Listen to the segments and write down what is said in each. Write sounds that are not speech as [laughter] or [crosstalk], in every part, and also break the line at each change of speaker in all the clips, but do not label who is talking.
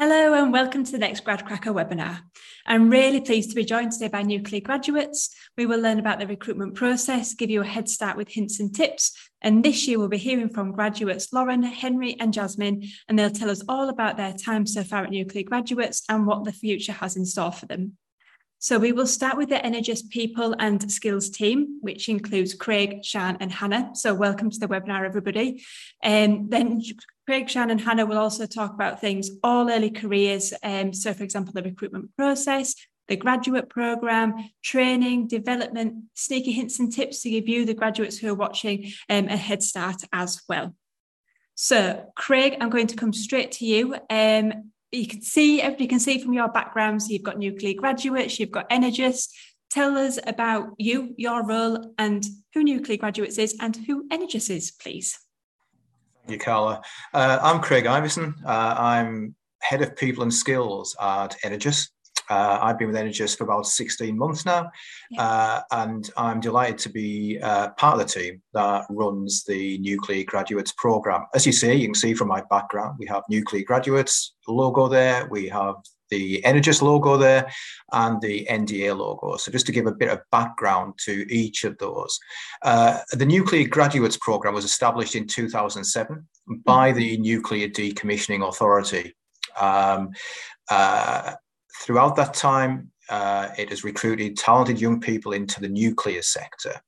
Hello and welcome to the next GradCracker webinar. I'm really pleased to be joined today by Nuclear graduates. We will learn about the recruitment process, give you a head start with hints and tips. And this year we'll be hearing from graduates Lauren, Henry and Jasmine, and they'll tell us all about their time so far at Nuclear Graduates and what the future has in store for them. So we will start with the Energus People and Skills team, which includes Craig, Shan and Hannah. So welcome to the webinar, everybody. And um, then Craig, Shan and Hannah will also talk about things all early careers. Um, so for example, the recruitment process, the graduate program, training, development, sneaky hints and tips to give you, the graduates who are watching, um, a head start as well. So Craig, I'm going to come straight to you. Um, you can see, everybody can see from your backgrounds, you've got nuclear graduates, you've got Energus. Tell us about you, your role, and who Nuclear Graduates is and who Energus is, please.
Thank you, Carla. Uh, I'm Craig Iverson. Uh, I'm Head of People and Skills at Energous. Uh, I've been with Energus for about 16 months now, yeah. uh, and I'm delighted to be uh, part of the team that runs the Nuclear Graduates Programme. As you see, you can see from my background, we have Nuclear Graduates logo there, we have the Energus logo there, and the NDA logo. So just to give a bit of background to each of those. Uh, the Nuclear Graduates Programme was established in 2007 by mm-hmm. the Nuclear Decommissioning Authority. Um, uh, Throughout that time, uh, it has recruited talented young people into the nuclear sector.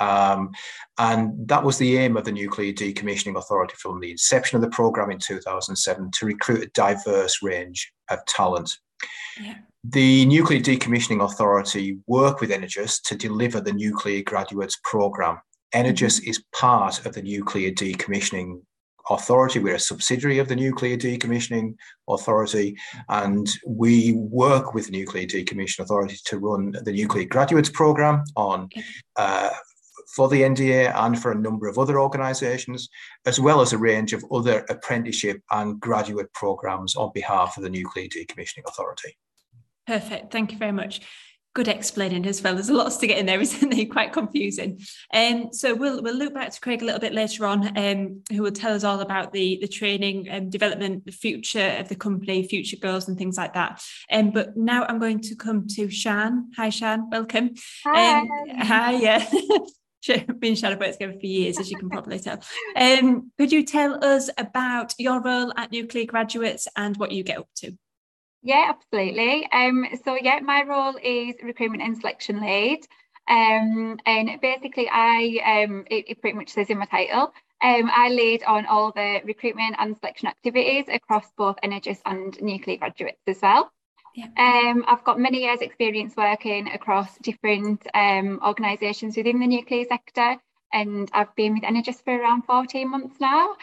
Um, and that was the aim of the Nuclear Decommissioning Authority from the inception of the programme in 2007 to recruit a diverse range of talent. Yeah. The Nuclear Decommissioning Authority work with Energus to deliver the Nuclear Graduates Programme. Energus mm-hmm. is part of the Nuclear Decommissioning authority. We're a subsidiary of the Nuclear Decommissioning Authority, and we work with the Nuclear Decommissioning Authority to run the Nuclear Graduates Programme on. Uh, for the NDA and for a number of other organisations, as well as a range of other apprenticeship and graduate programmes on behalf of the Nuclear Decommissioning Authority.
Perfect. Thank you very much good explaining as well. There's a lot to get in there, [laughs] isn't there? Quite confusing. Um, so we'll we'll look back to Craig a little bit later on, um, who will tell us all about the the training and development, the future of the company, future goals and things like that. Um, but now I'm going to come to Shan. Hi, Shan. Welcome.
Hi. Um,
hi. Yeah. [laughs] been shadow boats together for years, as you can probably tell. Um, could you tell us about your role at Nuclear Graduates and what you get up to?
Yeah, absolutely. Um, so yeah, my role is recruitment and selection lead. Um, and basically I um it, it pretty much says in my title. Um, I lead on all the recruitment and selection activities across both Energus and nuclear graduates as well. Yeah. Um, I've got many years experience working across different um, organisations within the nuclear sector and I've been with Energus for around 14 months now.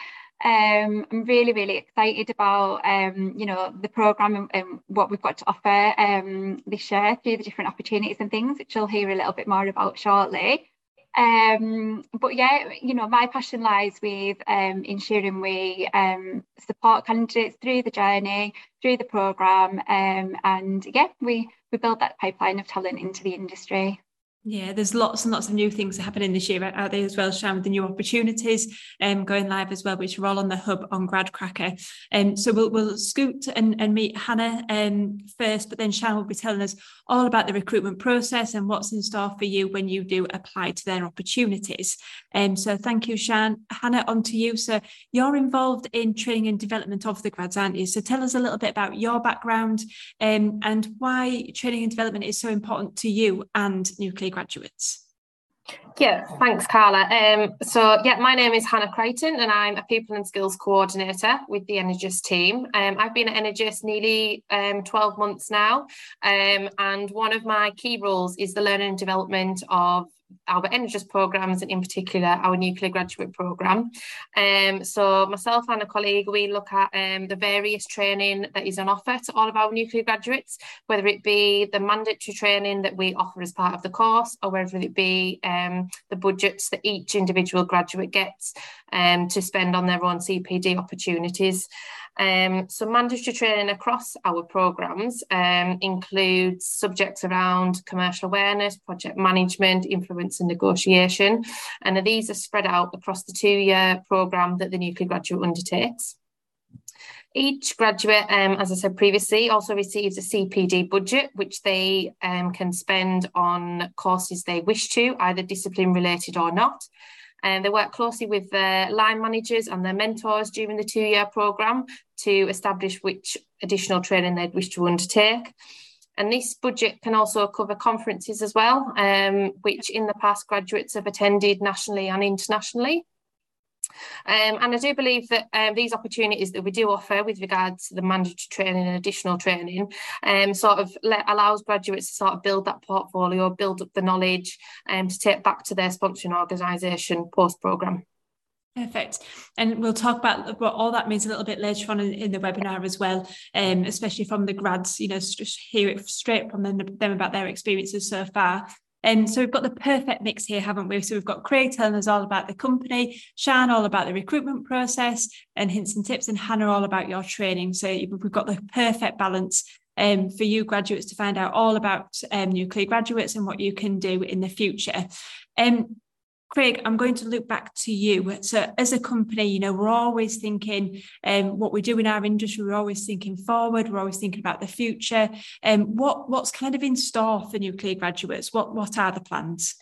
Um, I'm really, really excited about um, you know the program and, and, what we've got to offer um, this year through the different opportunities and things, which you'll hear a little bit more about shortly. Um, but yeah, you know, my passion lies with um, ensuring we um, support candidates through the journey, through the program, and yeah, we we build that pipeline of talent into the industry.
Yeah, there's lots and lots of new things happening this year out there as well, Shan, with the new opportunities um, going live as well, which are all on the hub on GradCracker. Um, so we'll, we'll scoot and, and meet Hannah um, first, but then Shan will be telling us all about the recruitment process and what's in store for you when you do apply to their opportunities. Um, so thank you, Shan. Hannah, on to you. So you're involved in training and development of the grads, aren't you? So tell us a little bit about your background um, and why training and development is so important to you and Nuclear graduates?
Yeah, thanks, Carla. Um, so, yeah, my name is Hannah Crichton and I'm a People and Skills Coordinator with the Energus team. Um, I've been at Energus nearly um, 12 months now, um, and one of my key roles is the learning and development of our Energus programs and in particular our nuclear graduate program. Um, so myself and a colleague, we look at um, the various training that is on offer to all of our nuclear graduates, whether it be the mandatory training that we offer as part of the course or whether it be um, the budgets that each individual graduate gets um, to spend on their own CPD opportunities. Um, so mandatory training across our programs um, includes subjects around commercial awareness, project management, influence and negotiation. And these are spread out across the two-year program that the nuclear graduate undertakes. Each graduate, um, as I said previously, also receives a CPD budget, which they um, can spend on courses they wish to, either discipline related or not. And they work closely with their line managers and their mentors during the two year programme to establish which additional training they'd wish to undertake. And this budget can also cover conferences as well, um, which in the past graduates have attended nationally and internationally. Um, and I do believe that um, these opportunities that we do offer with regards to the mandatory training and additional training um, sort of let, allows graduates to sort of build that portfolio, build up the knowledge um, to take back to their sponsoring organisation post-programme.
Perfect. And we'll talk about what all that means a little bit later on in, in the webinar as well, um, especially from the grads, you know, just hear it straight from them about their experiences so far. And so we've got the perfect mix here, haven't we? So we've got Craig telling us all about the company, Shan all about the recruitment process, and hints and tips, and Hannah all about your training. So we've got the perfect balance um, for you graduates to find out all about um, nuclear graduates and what you can do in the future. Um, Craig, I'm going to look back to you. So, as a company, you know, we're always thinking um, what we do in our industry. We're always thinking forward. We're always thinking about the future. Um, what what's kind of in store for nuclear graduates? What what are the plans?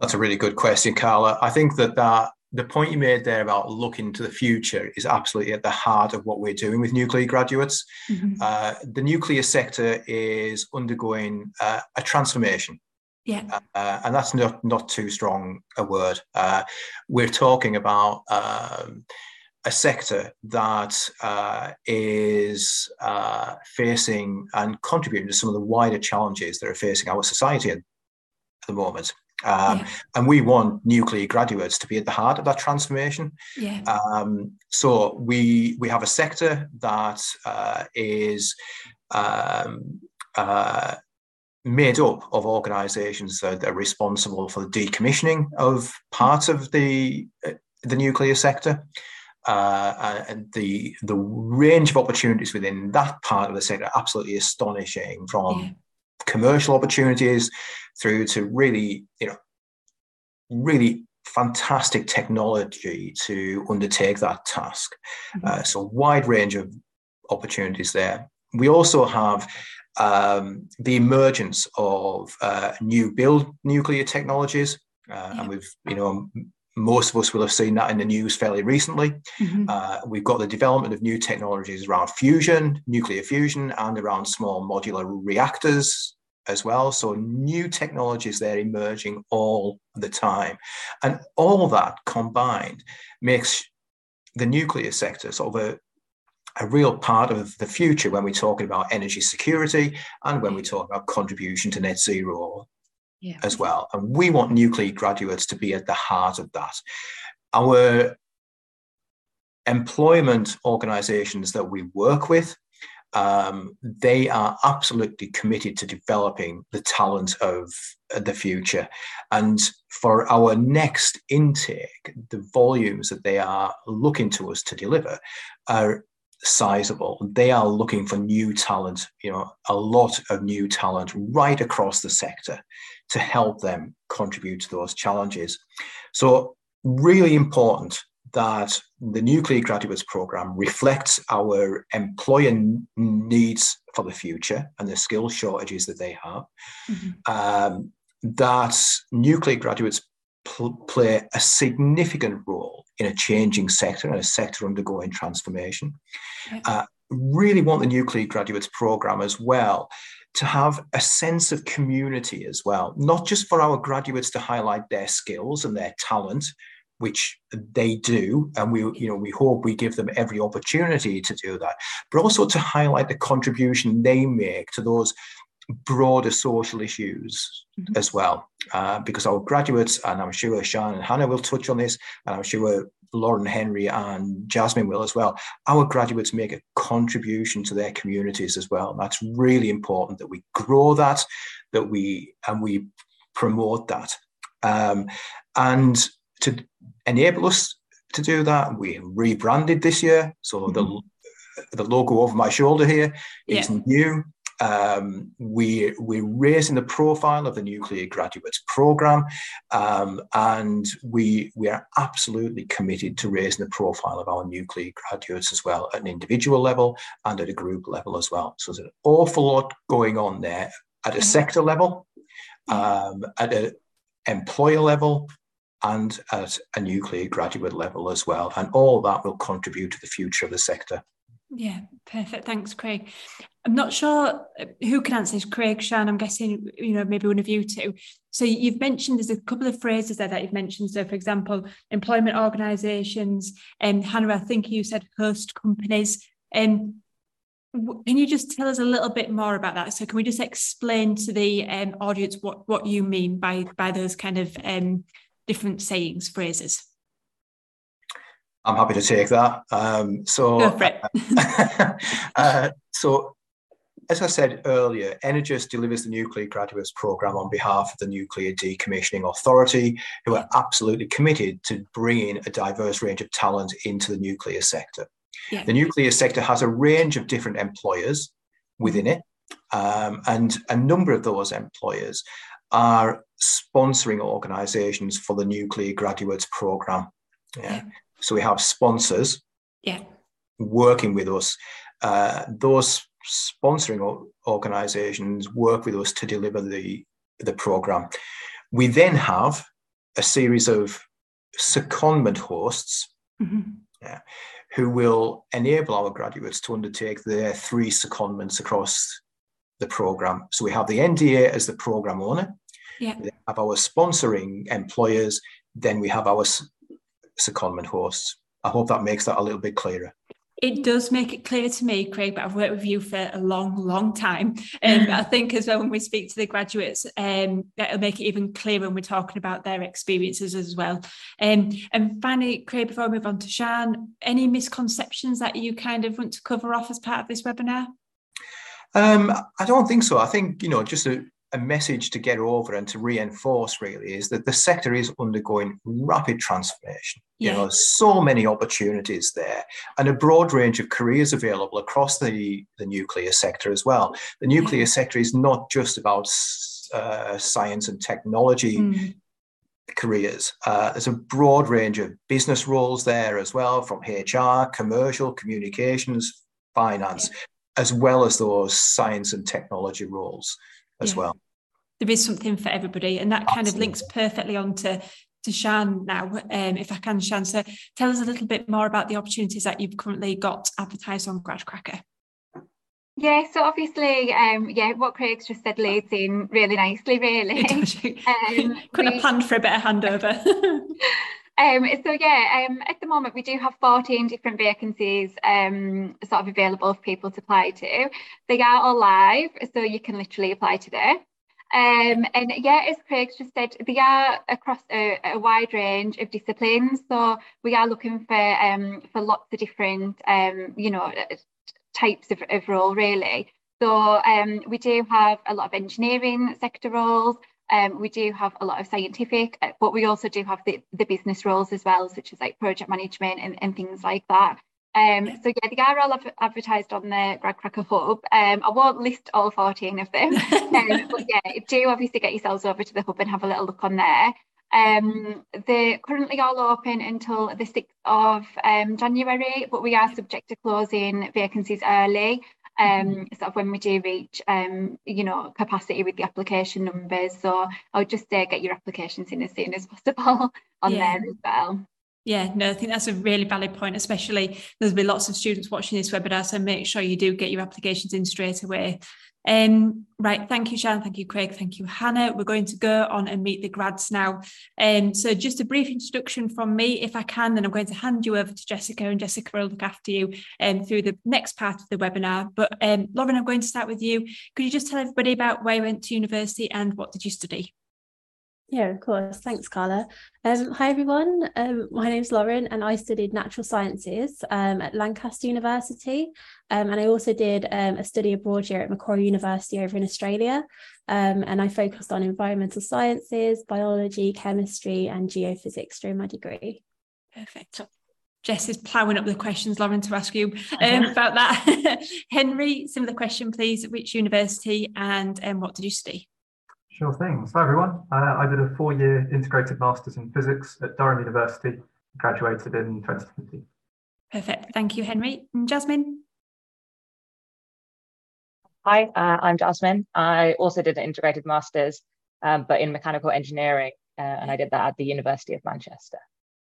That's a really good question, Carla. I think that that the point you made there about looking to the future is absolutely at the heart of what we're doing with nuclear graduates. Mm-hmm. Uh, the nuclear sector is undergoing uh, a transformation.
Yeah.
Uh, and that's not, not too strong a word. Uh, we're talking about um, a sector that uh, is uh, facing and contributing to some of the wider challenges that are facing our society at the moment. Um, yeah. And we want nuclear graduates to be at the heart of that transformation.
Yeah.
Um, so we we have a sector that uh, is um, uh, made up of organisations that are responsible for the decommissioning of parts of the uh, the nuclear sector. Uh, and the the range of opportunities within that part of the sector are absolutely astonishing from yeah. commercial opportunities through to really you know really fantastic technology to undertake that task mm-hmm. uh, so wide range of opportunities there we also have um, the emergence of uh, new build nuclear technologies, uh, yeah. and we've you know most of us will have seen that in the news fairly recently. Mm-hmm. Uh, we've got the development of new technologies around fusion, nuclear fusion, and around small modular reactors as well. So new technologies they're emerging all the time, and all that combined makes the nuclear sector sort of a a real part of the future when we're talking about energy security and when we talk about contribution to net zero yeah. as well. And we want nuclear graduates to be at the heart of that. Our employment organizations that we work with, um, they are absolutely committed to developing the talent of the future. And for our next intake, the volumes that they are looking to us to deliver are sizable. They are looking for new talent, you know, a lot of new talent right across the sector to help them contribute to those challenges. So, really important that the Nuclear Graduates Programme reflects our employer needs for the future and the skill shortages that they have. Mm-hmm. Um, that nuclear graduates pl- play a significant role in a changing sector and a sector undergoing transformation. Uh, really want the nuclear graduates program as well to have a sense of community as well, not just for our graduates to highlight their skills and their talent, which they do, and we, you know, we hope we give them every opportunity to do that, but also to highlight the contribution they make to those broader social issues mm-hmm. as well, uh, because our graduates, and I'm sure Sean and Hannah will touch on this, and I'm sure Lauren Henry and Jasmine will as well. Our graduates make a contribution to their communities as well. And that's really important that we grow that, that we and we promote that. Um, and to enable us to do that, we rebranded this year. So mm-hmm. the the logo over my shoulder here is yeah. new Um, we, we're raising the profile of the Nuclear Graduates Programme, um, and we, we are absolutely committed to raising the profile of our nuclear graduates as well at an individual level and at a group level as well. So there's an awful lot going on there at a sector level, um, at an employer level, and at a nuclear graduate level as well. And all that will contribute to the future of the sector.
Yeah, perfect. Thanks, Craig. I'm not sure who can answer this, Craig, Shan. I'm guessing, you know, maybe one of you two. So you've mentioned there's a couple of phrases there that you've mentioned. So, for example, employment organisations, and Hannah, I think you said host companies. And um, can you just tell us a little bit more about that? So, can we just explain to the um, audience what what you mean by by those kind of um, different sayings, phrases?
I'm happy to take that. Um, so, [laughs] uh, so as I said earlier, Energus delivers the Nuclear Graduates Programme on behalf of the Nuclear Decommissioning Authority, who are absolutely committed to bringing a diverse range of talent into the nuclear sector. Yeah. The nuclear sector has a range of different employers within it, um, and a number of those employers are sponsoring organisations for the Nuclear Graduates Programme. Yeah. So we have sponsors
yeah.
working with us. Uh, those sponsoring organizations work with us to deliver the, the program. We then have a series of secondment hosts mm-hmm. yeah, who will enable our graduates to undertake their three secondments across the program. So we have the NDA as the program owner,
yeah.
we have our sponsoring employers, then we have our secondment hosts. I hope that makes that a little bit clearer.
It does make it clear to me, Craig, but I've worked with you for a long, long time. And um, I [laughs] think as well when we speak to the graduates, um, that'll make it even clearer when we're talking about their experiences as well. Um, and finally, Craig, before I move on to Shan, any misconceptions that you kind of want to cover off as part of this webinar?
Um, I don't think so. I think, you know, just a, a message to get over and to reinforce really is that the sector is undergoing rapid transformation. Yeah. You know, so many opportunities there and a broad range of careers available across the, the nuclear sector as well. The nuclear yeah. sector is not just about uh, science and technology. Mm. Careers. Uh, there's a broad range of business roles there as well, from HR, commercial, communications, finance, yeah. as well as those science and technology roles as yeah. well.
There is something for everybody, and that Absolutely. kind of links perfectly onto to Shan now, um, if I can, Shan. So tell us a little bit more about the opportunities that you've currently got advertised on GradCracker.
Yeah, so obviously, um, yeah, what Craig's just said leads in really nicely, really. [laughs]
um, [laughs] Couldn't have planned for a better handover. [laughs]
Um, so yeah, um, at the moment we do have 14 different vacancies um, sort of available for people to apply to. They are all live, so you can literally apply today. Um, and yeah, as Craig just said, they are across a, a, wide range of disciplines. So we are looking for um, for lots of different, um, you know, types of, of role really. So um, we do have a lot of engineering sector roles. Um, we do have a lot of scientific, uh, but we also do have the, the business roles as well, such as like project management and, and things like that. Um, so yeah, they are all advertised on the GradCracker Hub. Um, I won't list all 14 of them, [laughs] um, but yeah, do obviously get yourselves over to the hub and have a little look on there. Um, they're currently all open until the 6th of um, January, but we are subject to closing vacancies early. Um, mm-hmm. sort of when we do reach, um, you know, capacity with the application numbers. So I would just uh, get your applications in as soon as possible [laughs] on yeah. there as well.
Yeah, no, I think that's a really valid point, especially there's been lots of students watching this webinar, so make sure you do get your applications in straight away. Um, right, thank you, Shan. Thank you, Craig. Thank you, Hannah. We're going to go on and meet the grads now. Um, so just a brief introduction from me, if I can, then I'm going to hand you over to Jessica, and Jessica will look after you um, through the next part of the webinar. But um, Lauren, I'm going to start with you. Could you just tell everybody about where you went to university and what did you study?
Yeah, of course. Thanks, Carla. Um, hi, everyone. Um, my name's Lauren, and I studied natural sciences um, at Lancaster University. Um, and I also did um, a study abroad year at Macquarie University over in Australia. Um, and I focused on environmental sciences, biology, chemistry, and geophysics during my degree.
Perfect. Jess is ploughing up the questions, Lauren, to ask you [laughs] um, about that. [laughs] Henry, similar question, please. Which university and um, what did you study?
Sure thing. So, everyone, uh, I did a four year integrated master's in physics at Durham University, graduated in 2020.
Perfect. Thank you, Henry. And Jasmine?
Hi, uh, I'm Jasmine. I also did an integrated master's, um, but in mechanical engineering, uh, and I did that at the University of Manchester.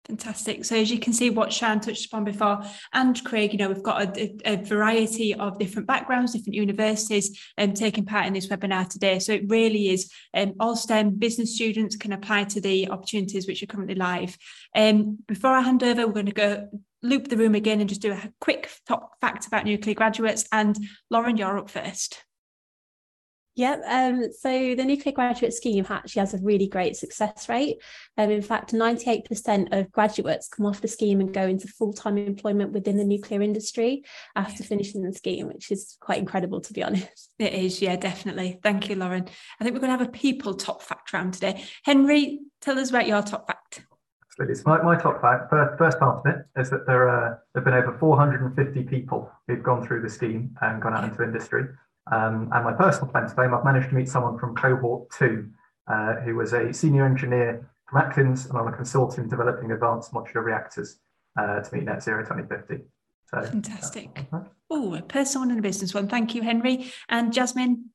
Fantastic. So as you can see, what Shan touched upon before, and Craig, you know, we've got a, a variety of different backgrounds, different universities um, taking part in this webinar today. So it really is um, all STEM business students can apply to the opportunities which are currently live. Um, before I hand over, we're going to go loop the room again and just do a quick top fact about nuclear graduates. And Lauren, you're up first.
Yep. Um, so the nuclear graduate scheme actually has a really great success rate. Um, in fact, 98% of graduates come off the scheme and go into full-time employment within the nuclear industry after finishing the scheme, which is quite incredible to be honest.
It is, yeah, definitely. Thank you, Lauren. I think we're going to have a people top fact round today. Henry, tell us about your top fact.
Absolutely. So my, my top fact, first, first part of it, is that there, are, there have been over 450 people who've gone through the scheme and gone out into industry. Um, and my personal claim to fame, I've managed to meet someone from cohort two, uh, who was a senior engineer from Atkins and I'm a consultant developing advanced modular reactors uh, to meet net zero 2050.
So, Fantastic. Oh, a personal one and a business one. Thank you, Henry. And Jasmine?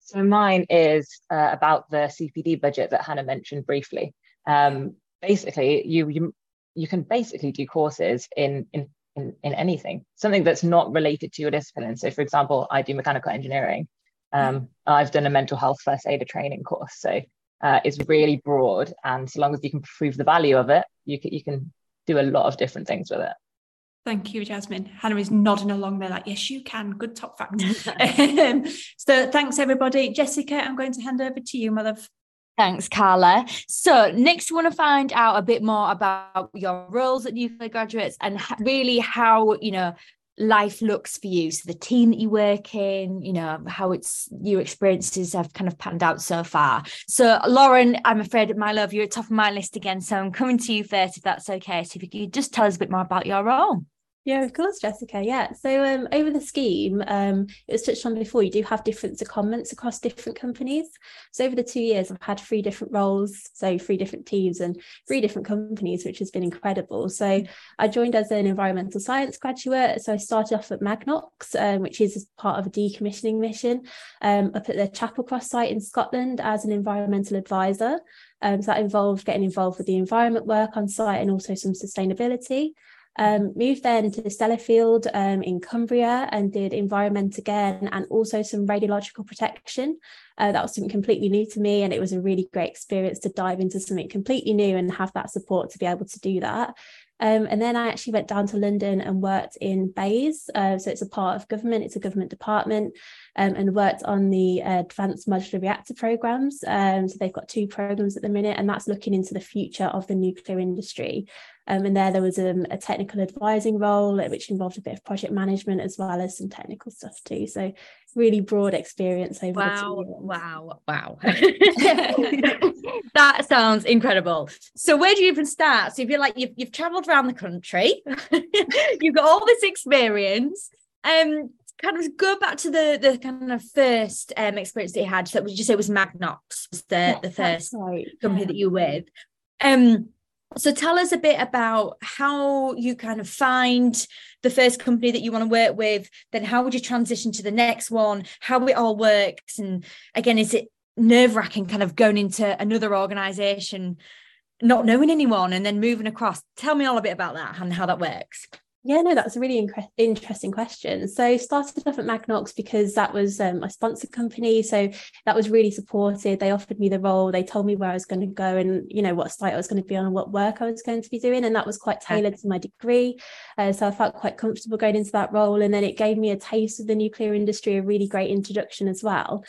So mine is uh, about the CPD budget that Hannah mentioned briefly. Um, basically, you, you you can basically do courses in in in, in anything, something that's not related to your discipline. So, for example, I do mechanical engineering. Um, I've done a mental health first aider training course. So, uh, it's really broad. And so long as you can prove the value of it, you can, you can do a lot of different things with it.
Thank you, Jasmine. Hannah is nodding along there like, yes, you can. Good top fact. [laughs] [laughs] um, so thanks, everybody. Jessica, I'm going to hand over to you, my love.
Thanks, Carla. So, next, we want to find out a bit more about your roles at nuclear graduates and really how, you know, life looks for you. So, the team that you work in, you know, how it's your experiences have kind of panned out so far. So, Lauren, I'm afraid, my love, you're at top of my list again. So, I'm coming to you first, if that's okay. So, if you could just tell us a bit more about your role.
Yeah, of course, Jessica. Yeah. So um, over the scheme, um, it was touched on before, you do have different secondments across different companies. So over the two years, I've had three different roles, so three different teams and three different companies, which has been incredible. So I joined as an environmental science graduate. So I started off at Magnox, um, which is part of a decommissioning mission, um, up at the Chapelcross site in Scotland as an environmental advisor. Um, so that involved getting involved with the environment work on site and also some sustainability. Um, moved then to Sellafield um, in Cumbria and did environment again and also some radiological protection. Uh, that was something completely new to me and it was a really great experience to dive into something completely new and have that support to be able to do that. Um, and then I actually went down to London and worked in BEIS. Uh, so it's a part of government, it's a government department, um, and worked on the uh, advanced modular reactor programs. Um, so they've got two programs at the minute, and that's looking into the future of the nuclear industry. Um, and there, there was um, a technical advising role, which involved a bit of project management as well as some technical stuff too. So, really broad experience over
wow, the two years. Wow, wow, [laughs] that sounds incredible. So, where do you even start? So, if you're like you've you've travelled around the country, [laughs] you've got all this experience. Um, kind of go back to the the kind of first um experience that you had. So, would you say it was Magnox was the yeah, the first right. company yeah. that you were with? Um so tell us a bit about how you kind of find the first company that you want to work with, then how would you transition to the next one, how it all works. And again, is it nerve wracking kind of going into another organization, not knowing anyone and then moving across? Tell me all a bit about that and how that works.
Yeah, no, that's a really inc- interesting question. So started off at Magnox because that was um, my sponsor company. So that was really supported. They offered me the role. They told me where I was going to go and, you know, what site I was going to be on and what work I was going to be doing. And that was quite tailored to my degree. Uh, so I felt quite comfortable going into that role. And then it gave me a taste of the nuclear industry, a really great introduction as well.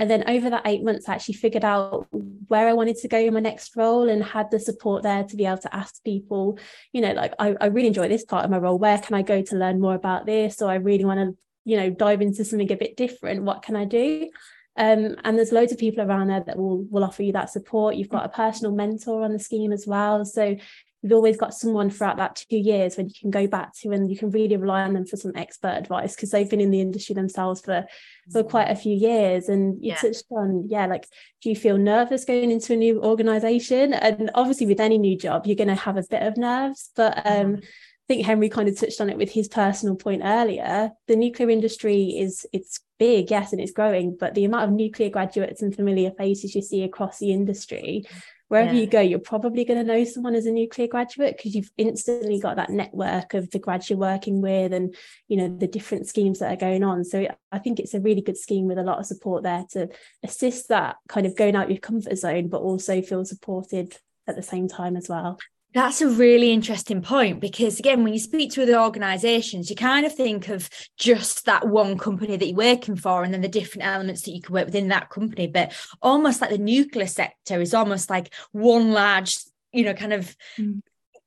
And then over that eight months, I actually figured out where I wanted to go in my next role and had the support there to be able to ask people, you know, like, I, I really enjoy this part of my role. Where can I go to learn more about this? Or I really want to, you know, dive into something a bit different. What can I do? Um, and there's loads of people around there that will will offer you that support. You've got a personal mentor on the scheme as well. So you've always got someone throughout that two years when you can go back to and you can really rely on them for some expert advice because they've been in the industry themselves for for quite a few years and you yeah. touched on yeah like do you feel nervous going into a new organization and obviously with any new job you're going to have a bit of nerves but um mm-hmm. I think Henry kind of touched on it with his personal point earlier. The nuclear industry is it's big, yes, and it's growing, but the amount of nuclear graduates and familiar faces you see across the industry wherever yeah. you go, you're probably going to know someone as a nuclear graduate because you've instantly got that network of the grads you're working with and you know the different schemes that are going on. So I think it's a really good scheme with a lot of support there to assist that kind of going out your comfort zone, but also feel supported at the same time as well.
That's a really interesting point because, again, when you speak to other organizations, you kind of think of just that one company that you're working for and then the different elements that you can work within that company. But almost like the nuclear sector is almost like one large you know kind of mm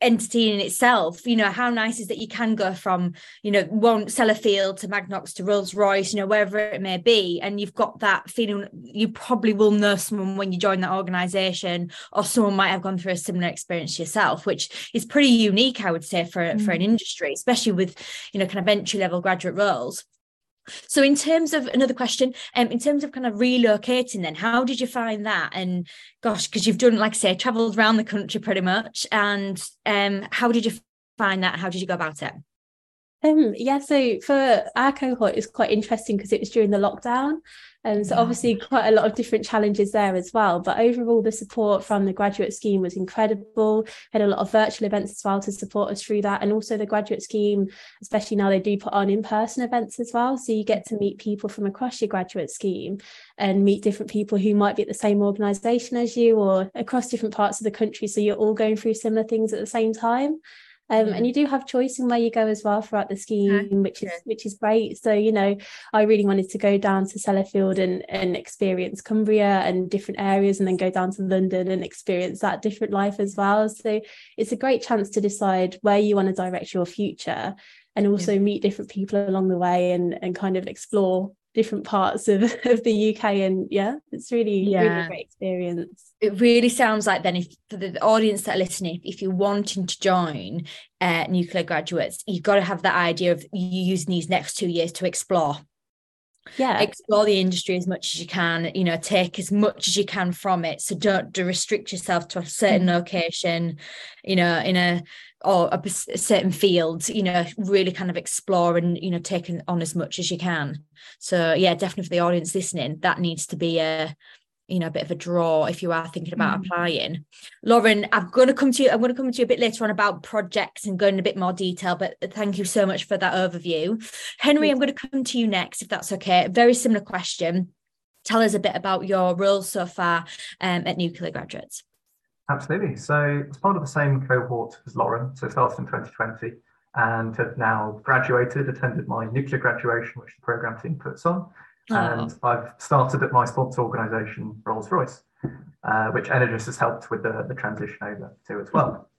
entity in itself you know how nice is that you can go from you know one Sellafield to Magnox to Rolls Royce you know wherever it may be and you've got that feeling you probably will know someone when you join that organization or someone might have gone through a similar experience yourself which is pretty unique I would say for mm. for an industry especially with you know kind of entry level graduate roles so, in terms of another question, um, in terms of kind of relocating, then how did you find that? And gosh, because you've done, like I say, travelled around the country pretty much. And um, how did you find that? How did you go about it?
Um, yeah, so for our cohort, it's quite interesting because it was during the lockdown. Um, so obviously quite a lot of different challenges there as well. But overall, the support from the graduate scheme was incredible. Had a lot of virtual events as well to support us through that. And also the graduate scheme, especially now they do put on in-person events as well. So you get to meet people from across your graduate scheme and meet different people who might be at the same organisation as you or across different parts of the country. So you're all going through similar things at the same time. Um, and you do have choice in where you go as well throughout the scheme, which is which is great. So you know, I really wanted to go down to Sellafield and and experience Cumbria and different areas, and then go down to London and experience that different life as well. So it's a great chance to decide where you want to direct your future, and also yeah. meet different people along the way, and and kind of explore different parts of, [laughs] of the UK and yeah it's really yeah. really great experience
it really sounds like then if for the audience that are listening if you're wanting to join uh, nuclear graduates you've got to have that idea of you using these next two years to explore
yeah
explore the industry as much as you can you know take as much as you can from it so don't do restrict yourself to a certain mm. location you know in a or a, a certain field you know really kind of explore and you know take on as much as you can. So yeah definitely for the audience listening that needs to be a you know a bit of a draw if you are thinking about mm. applying. Lauren i'm going to come to you i'm going to come to you a bit later on about projects and go in a bit more detail but thank you so much for that overview. Henry i'm going to come to you next if that's okay. Very similar question. Tell us a bit about your role so far um, at nuclear graduates
absolutely so it's part of the same cohort as lauren so started in 2020 and have now graduated attended my nuclear graduation which the program team puts on Oh. And I've started at my sponsor organisation, Rolls Royce, uh, which Energus has helped with the, the transition over to as well.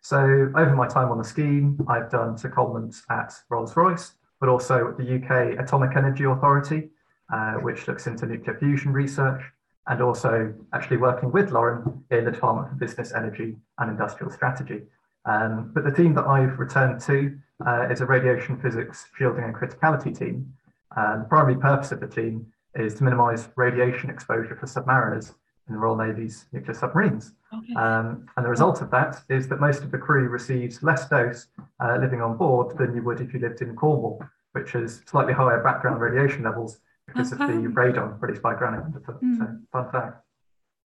So over my time on the scheme, I've done secondments at Rolls Royce, but also at the UK Atomic Energy Authority, uh, which looks into nuclear fusion research, and also actually working with Lauren in the Department for Business, Energy and Industrial Strategy. Um, but the team that I've returned to uh, is a radiation physics shielding and criticality team, and the primary purpose of the team is to minimise radiation exposure for submariners in the Royal Navy's nuclear submarines. Okay. Um, and the result of that is that most of the crew receives less dose uh, living on board than you would if you lived in Cornwall, which has slightly higher background radiation levels because of the radon produced by granite underfoot. Mm. So, fun fact.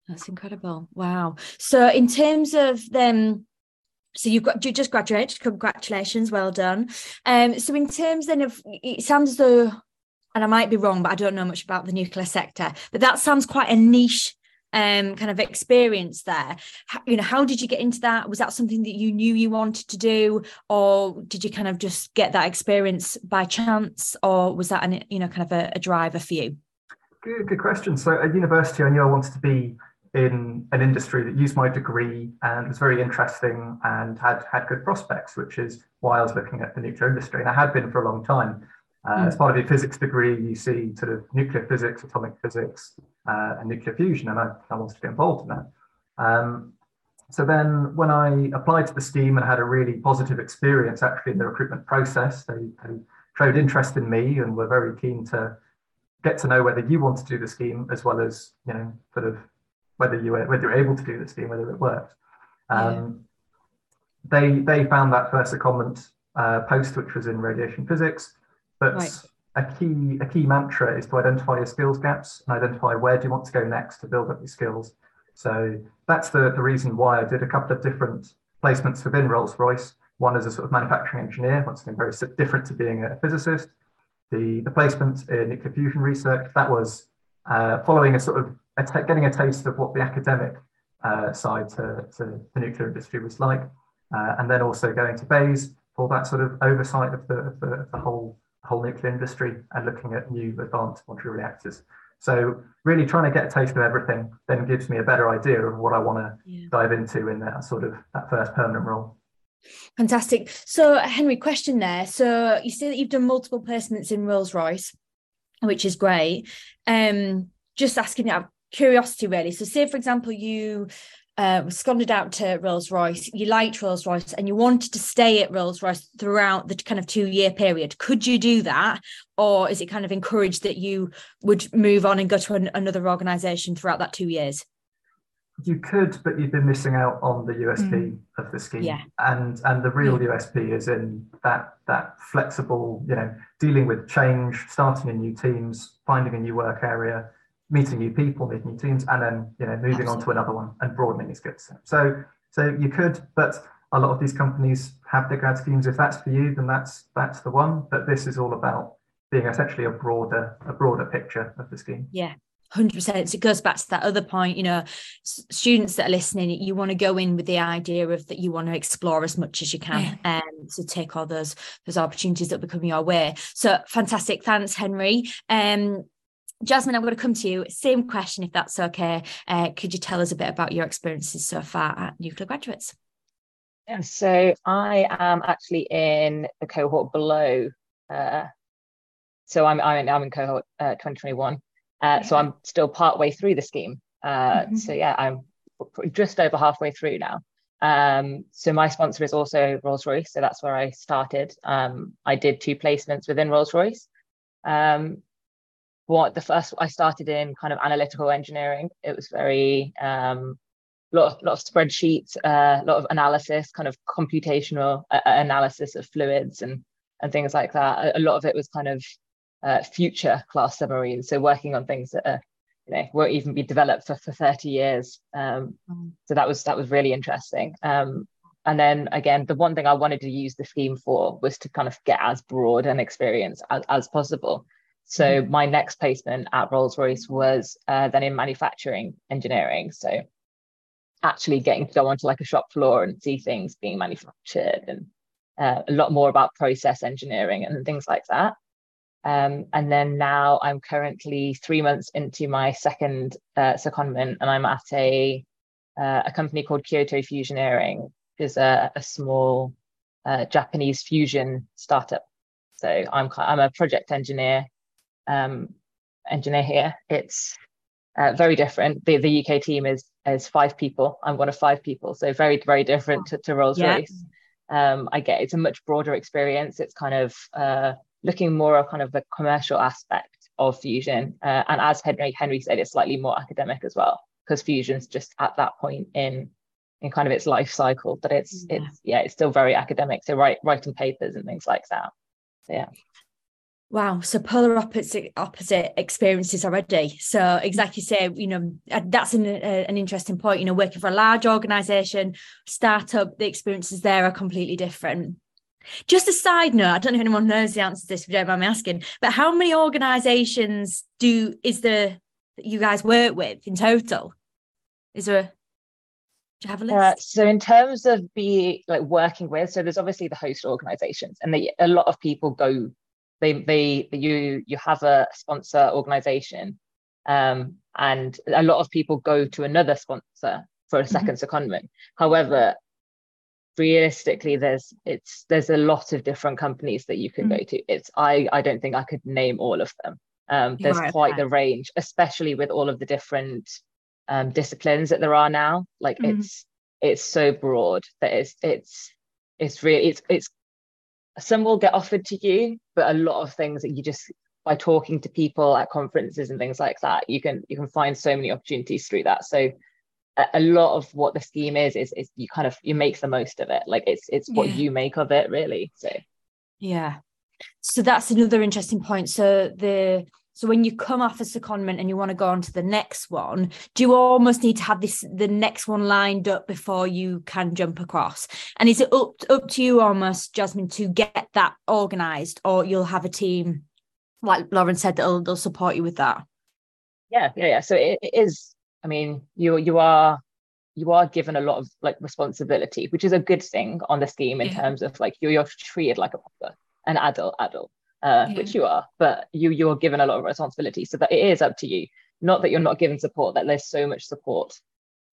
That's incredible. Wow. So, in terms of them, so you've got you just graduated. Congratulations, well done. Um, so in terms then of it sounds as though and I might be wrong, but I don't know much about the nuclear sector. But that sounds quite a niche um, kind of experience there. How, you know, how did you get into that? Was that something that you knew you wanted to do, or did you kind of just get that experience by chance, or was that an you know kind of a, a driver for you?
Good, good question. So at university, I knew I wanted to be in an industry that used my degree and was very interesting and had had good prospects, which is why I was looking at the nuclear industry, and I had been for a long time. Uh, mm. As part of your physics degree, you see sort of nuclear physics, atomic physics, uh, and nuclear fusion, and I, I, wanted to get involved in that. Um, so then when I applied to the scheme and had a really positive experience actually in the recruitment process, they, they showed interest in me and were very keen to get to know whether you want to do the scheme as well as, you know, sort of whether you were, whether you're able to do the scheme, whether it worked. Um, yeah. They they found that first secondment uh, post, which was in radiation physics, but right. a key a key mantra is to identify your skills gaps and identify where do you want to go next to build up your skills. So that's the, the reason why I did a couple of different placements within Rolls-Royce. One is a sort of manufacturing engineer, one something very different to being a physicist. The, the placement in nuclear fusion research, that was uh, following a sort of a getting a taste of what the academic uh, side to, to, the nuclear industry was like. Uh, and then also going to BEIS for that sort of oversight of the, of the, of the whole, whole nuclear industry and looking at new advanced modular reactors. So really trying to get a taste of everything then gives me a better idea of what I want to yeah. dive into in that sort of that first permanent role.
Fantastic. So Henry, question there. So you say that you've done multiple placements in Rolls Royce, which is great. Um, just asking out of curiosity, really. So say, for example, you uh, seconded out to Rolls Royce, you liked Rolls Royce, and you wanted to stay at Rolls Royce throughout the kind of two year period. Could you do that? Or is it kind of encouraged that you would move on and go to an, another organization throughout that two years?
You could, but you've been missing out on the USP mm. of the scheme. Yeah. And and the real yeah. USP is in that that flexible, you know, dealing with change, starting in new teams, finding a new work area, meeting new people, meeting new teams, and then you know moving Absolutely. on to another one and broadening your skill set. So so you could, but a lot of these companies have their grad schemes. If that's for you, then that's that's the one. But this is all about being essentially a broader a broader picture of the scheme.
Yeah. 100% it goes back to that other point you know students that are listening you want to go in with the idea of that you want to explore as much as you can and um, to take all those those opportunities that will be coming your way so fantastic thanks henry um Jasmine, I'm going to come to you. Same question, if that's okay. Uh, could you tell us a bit about your experiences so far at Nuclear Graduates?
Yeah, so I am actually in the cohort below. Uh, so I'm, I'm, I'm in cohort uh, 2021. Uh, so I'm still part way through the scheme. Uh, mm-hmm. So yeah, I'm just over halfway through now. Um, so my sponsor is also Rolls Royce, so that's where I started. Um, I did two placements within Rolls Royce. Um, what the first I started in kind of analytical engineering. It was very um, lot of, lot of spreadsheets, a uh, lot of analysis, kind of computational uh, analysis of fluids and and things like that. A, a lot of it was kind of uh, future class submarines, so working on things that are, you know won't even be developed for, for 30 years. Um, mm. So that was that was really interesting. Um, and then again, the one thing I wanted to use the scheme for was to kind of get as broad an experience as, as possible. So mm-hmm. my next placement at Rolls Royce was uh, then in manufacturing engineering. So actually getting to go onto like a shop floor and see things being manufactured and uh, a lot more about process engineering and things like that. Um, and then now I'm currently three months into my second uh, secondment, and I'm at a uh, a company called Kyoto Fusioneering, which is a, a small uh, Japanese fusion startup. So I'm I'm a project engineer um, engineer here. It's uh, very different. The, the UK team is is five people. I'm one of five people, so very very different to, to Rolls Royce. Um, I get it's a much broader experience. It's kind of uh, looking more at kind of the commercial aspect of fusion, uh, and as Henry Henry said, it's slightly more academic as well because fusion's just at that point in in kind of its life cycle. But it's yeah. it's yeah, it's still very academic. So write writing papers and things like that. So, yeah.
Wow, so polar opposite opposite experiences already. So exactly say, you know, uh, that's an uh, an interesting point. You know, working for a large organisation, startup, the experiences there are completely different. Just a side note, I don't know if anyone knows the answer to this. If you don't mind me asking, but how many organisations do is the that you guys work with in total? Is there? A, do you have a list? Uh,
so in terms of be like working with, so there's obviously the host organisations, and they, a lot of people go they they you you have a sponsor organization um, and a lot of people go to another sponsor for a 2nd mm-hmm. secondment however realistically there's it's there's a lot of different companies that you can mm-hmm. go to it's i i don't think i could name all of them um, there's right, quite okay. the range especially with all of the different um, disciplines that there are now like mm-hmm. it's it's so broad that it's it's it's really it's it's some will get offered to you but a lot of things that you just by talking to people at conferences and things like that you can you can find so many opportunities through that. So a, a lot of what the scheme is is is you kind of you make the most of it. Like it's it's what yeah. you make of it really. So
yeah. So that's another interesting point. So the so when you come off a secondment and you want to go on to the next one, do you almost need to have this the next one lined up before you can jump across? And is it up up to you almost, Jasmine, to get that organized, or you'll have a team, like Lauren said, that'll they'll support you with that?
Yeah, yeah, yeah. So it, it is. I mean, you you are you are given a lot of like responsibility, which is a good thing on the scheme in yeah. terms of like you're, you're treated like a proper an adult adult uh, yeah. which you are, but you you're given a lot of responsibility, so that it is up to you. Not that you're not given support; that there's so much support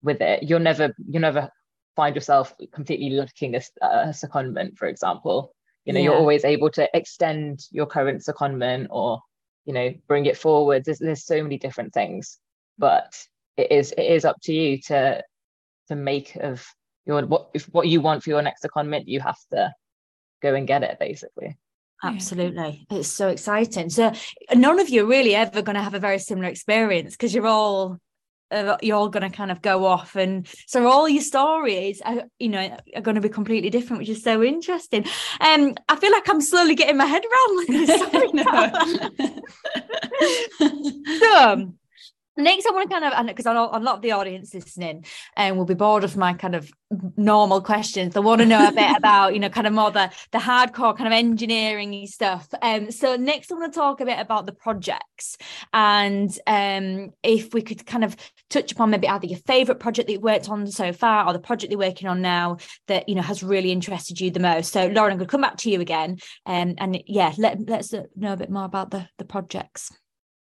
with it. You'll never you never find yourself completely looking at a secondment, for example. You know, yeah. you're always able to extend your current secondment or you know bring it forward. There's there's so many different things, but it is it is up to you to to make of your what if what you want for your next secondment. You have to go and get it basically.
Absolutely. Yeah. It's so exciting. So none of you are really ever going to have a very similar experience because you're all uh, you're all going to kind of go off and so all your stories are you know are going to be completely different which is so interesting um i feel like i'm slowly getting my head around [laughs] this [laughs] so next i want to kind of because I know a lot of the audience listening and um, will be bored of my kind of normal questions. They want to know a bit [laughs] about you know kind of more the the hardcore kind of engineering stuff. Um so next i want to talk a bit about the projects. And um if we could kind of touch upon maybe either your favorite project that you've worked on so far or the project you're working on now that you know has really interested you the most. So lauren i'm going to come back to you again. Um, and yeah let, let's know a bit more about the the projects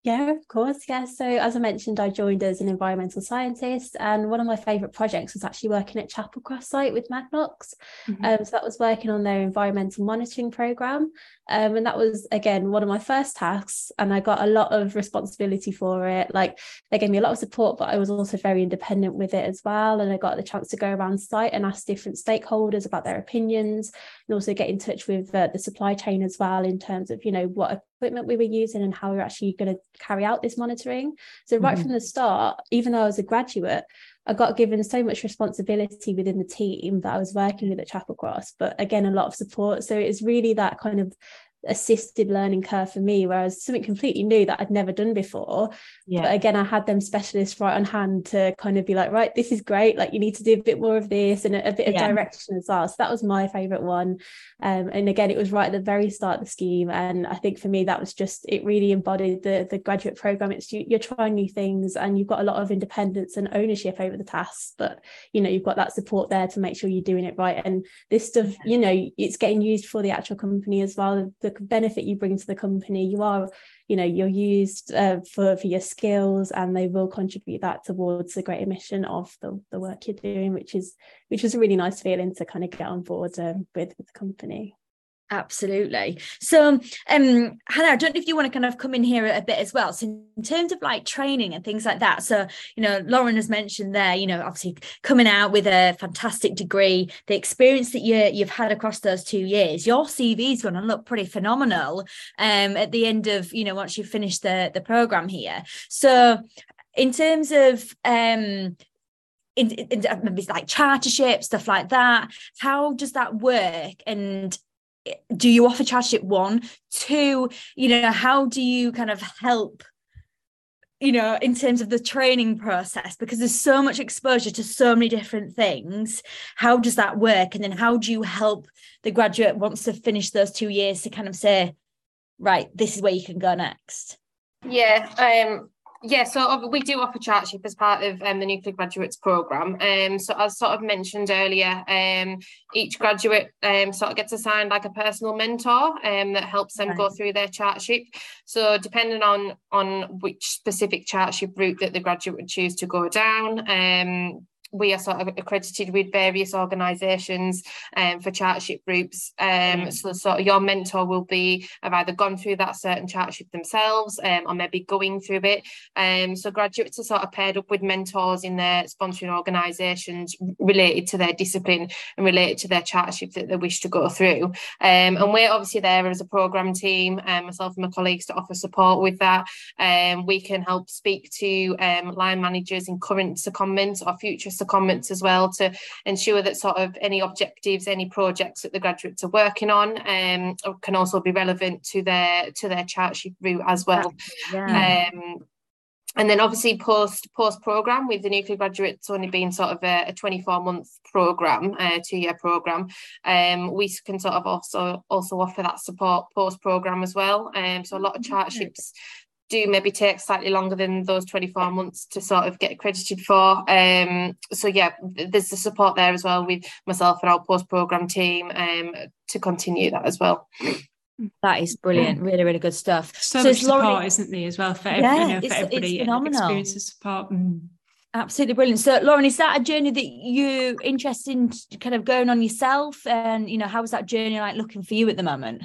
yeah, of course. Yeah. So, as I mentioned, I joined as an environmental scientist, and one of my favourite projects was actually working at Chapelcross site with Magnox. Mm-hmm. Um, so, that was working on their environmental monitoring programme. Um, and that was, again, one of my first tasks. And I got a lot of responsibility for it. Like, they gave me a lot of support, but I was also very independent with it as well. And I got the chance to go around site and ask different stakeholders about their opinions and also get in touch with uh, the supply chain as well in terms of, you know, what equipment we were using and how we are actually going to carry out this monitoring. So right mm-hmm. from the start, even though I was a graduate, I got given so much responsibility within the team that I was working with at Chapelcross, but again, a lot of support. So it's really that kind of assisted learning curve for me, whereas something completely new that I'd never done before. Yeah. But again, I had them specialists right on hand to kind of be like, right, this is great. Like you need to do a bit more of this and a, a bit of yeah. direction as well. So that was my favorite one. Um, and again, it was right at the very start of the scheme. And I think for me, that was just it really embodied the the graduate program. It's you, you're trying new things and you've got a lot of independence and ownership over the tasks, but you know, you've got that support there to make sure you're doing it right. And this stuff, you know, it's getting used for the actual company as well. The benefit you bring to the company. You are you know you're used uh, for for your skills and they will contribute that towards the greater mission of the, the work you're doing which is which is a really nice feeling to kind of get on board um, with, with the company
Absolutely. So, um, Hannah, I don't know if you want to kind of come in here a bit as well. So, in terms of like training and things like that, so you know, Lauren has mentioned there, you know, obviously coming out with a fantastic degree, the experience that you you've had across those two years, your CV is going to look pretty phenomenal. Um, at the end of you know, once you finish the the program here. So, in terms of um in, in, maybe like chartership stuff like that how does that work and do you offer chartership one two you know how do you kind of help you know in terms of the training process? Because there's so much exposure to so many different things. How does that work? And then how do you help the graduate wants to finish those two years to kind of say right this is where you can go next
yeah um yeah, so we do offer chartership as part of um, the Nuclear Graduates Programme. Um, so as sort of mentioned earlier, um, each graduate um, sort of gets assigned like a personal mentor um, that helps them right. go through their chartership. So depending on on which specific chartership route that the graduate would choose to go down, um, we are sort of accredited with various organisations um, for chartership groups. Um, so sort of your mentor will be have either gone through that certain chartership themselves um, or maybe going through it. Um, so graduates are sort of paired up with mentors in their sponsoring organisations related to their discipline and related to their chartership that they wish to go through. Um, and we're obviously there as a programme team, um, myself and my colleagues to offer support with that. Um, we can help speak to um, line managers in current secondments or future secondments as well to ensure that sort of any objectives, any projects that the graduates are working on um, can also be relevant to their to their chartership route as well. Yeah. Um, and then obviously post post program with the nuclear graduates only being sort of a, a 24 month program a two year program um we can sort of also also offer that support post program as well um so a lot of charterships do maybe take slightly longer than those 24 months to sort of get accredited for um so yeah there's the support there as well with myself and our post program team um to continue that as well
that is brilliant, really, really good stuff.
So, so much support, Lauren, isn't there, as well for, every, yeah, you know, for everybody?
It's phenomenal.
Experience of support. Mm.
Absolutely brilliant. So, Lauren, is that a journey that you're interested in kind of going on yourself? And you know, how was that journey like looking for you at the moment?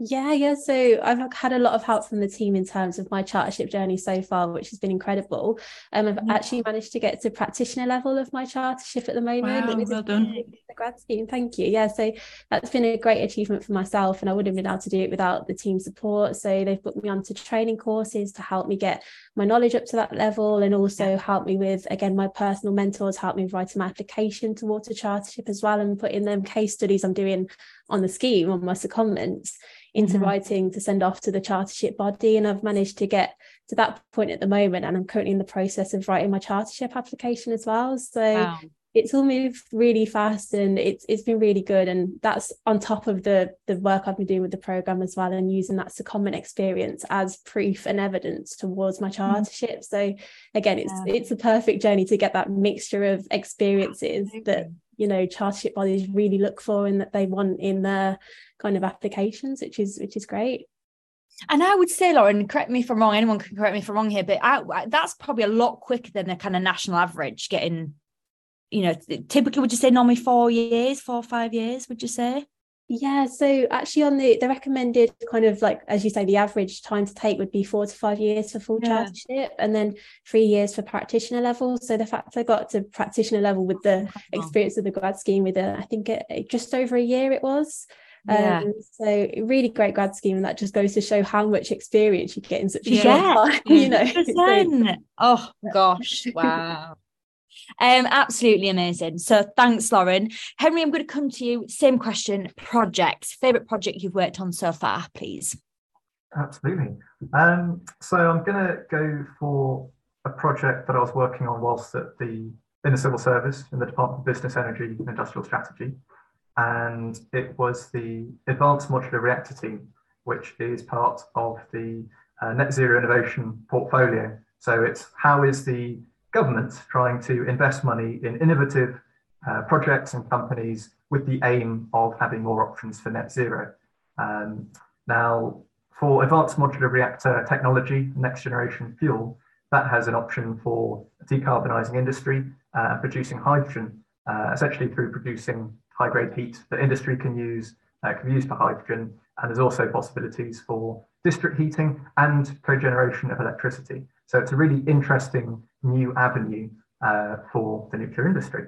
Yeah, yeah. So I've had a lot of help from the team in terms of my chartership journey so far, which has been incredible. Um, I've yeah. actually managed to get to practitioner level of my chartership at the moment.
Wow, well done.
The grad scheme, thank you. Yeah, so that's been a great achievement for myself, and I wouldn't have been able to do it without the team support. So they've put me onto training courses to help me get my knowledge up to that level, and also yeah. help me with again my personal mentors help me write my application towards a chartership as well, and put in them case studies I'm doing on the scheme on my secondments into mm-hmm. writing to send off to the chartership body. And I've managed to get to that point at the moment. And I'm currently in the process of writing my chartership application as well. So wow. it's all moved really fast and it's it's been really good. And that's on top of the the work I've been doing with the program as well and using that secondment experience as proof and evidence towards my mm-hmm. chartership. Mm-hmm. So again, it's yeah. it's a perfect journey to get that mixture of experiences Absolutely. that you know chartership bodies really look for and that they want in their kind of applications which is which is great
and I would say, Lauren, correct me if I'm wrong. Anyone can correct me if I'm wrong here, but I, that's probably a lot quicker than the kind of national average. Getting, you know, typically, would you say normally four years, four or five years? Would you say?
Yeah, so actually on the the recommended kind of like as you say, the average time to take would be four to five years for full yeah. chartership and then three years for practitioner level. So the fact I got to practitioner level with the experience of the grad scheme with a, I think it, just over a year it was. Yeah. Um, so really great grad scheme, and that just goes to show how much experience you get in such a yeah. short time. [laughs] You know.
oh gosh, wow. Um, absolutely amazing. So thanks, Lauren. Henry, I'm going to come to you. Same question. Projects. Favorite project you've worked on so far, please.
Absolutely. Um, so I'm going to go for a project that I was working on whilst at the in the civil service in the Department of Business, Energy and Industrial Strategy, and it was the Advanced Modular Reactor team, which is part of the uh, Net Zero Innovation portfolio. So it's how is the government trying to invest money in innovative uh, projects and companies with the aim of having more options for net zero. Um, now, for advanced modular reactor technology, next generation fuel, that has an option for decarbonising industry uh, and producing hydrogen, uh, essentially through producing high grade heat that industry can use, uh, can be used for hydrogen. And there's also possibilities for district heating and cogeneration of electricity. So it's a really interesting new avenue uh, for the nuclear industry.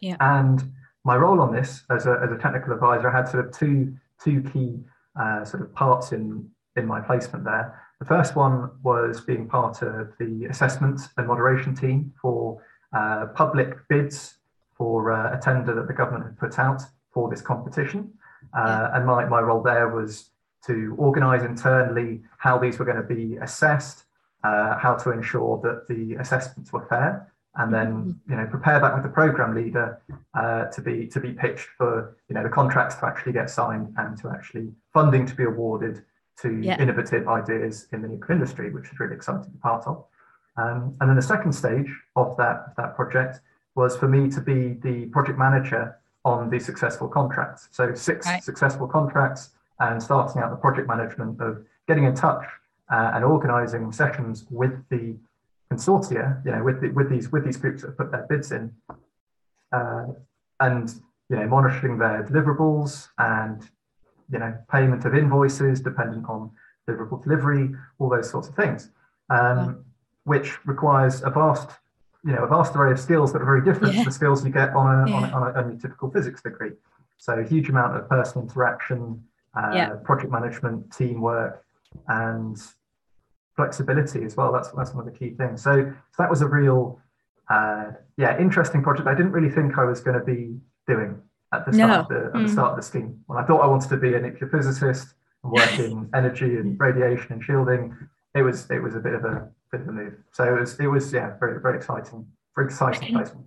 Yeah.
And my role on this as a, as a technical advisor, I had sort of two, two key uh, sort of parts in, in my placement there. The first one was being part of the assessment and moderation team for uh, public bids for uh, a tender that the government had put out for this competition. Uh, yeah. And my, my role there was to organise internally how these were going to be assessed, uh, how to ensure that the assessments were fair, and then mm-hmm. you know prepare that with the program leader uh, to be to be pitched for you know the contracts to actually get signed and to actually funding to be awarded to yeah. innovative ideas in the nuclear industry, which is really exciting to be part of. Um, and then the second stage of that that project was for me to be the project manager on the successful contracts. So six right. successful contracts and starting out the project management of getting in touch uh, and organising sessions with the consortia, you know, with the, with these with these groups that have put their bids in, uh, and you know monitoring their deliverables and you know payment of invoices dependent on deliverable delivery, all those sorts of things, um, which requires a vast you know a vast array of skills that are very different yeah. to the skills you get on a, yeah. on, a, on, a, on typical physics degree. So a huge amount of personal interaction, uh, yeah. project management, teamwork, and flexibility as well. That's that's one of the key things. So, so that was a real, uh, yeah, interesting project. I didn't really think I was going to be doing at the start no. of the, at mm. the start of the scheme. Well, I thought I wanted to be a nuclear physicist and work in [laughs] energy and radiation and shielding. It was it was a bit of a bit of a move. So it was it was yeah very very exciting very exciting placement.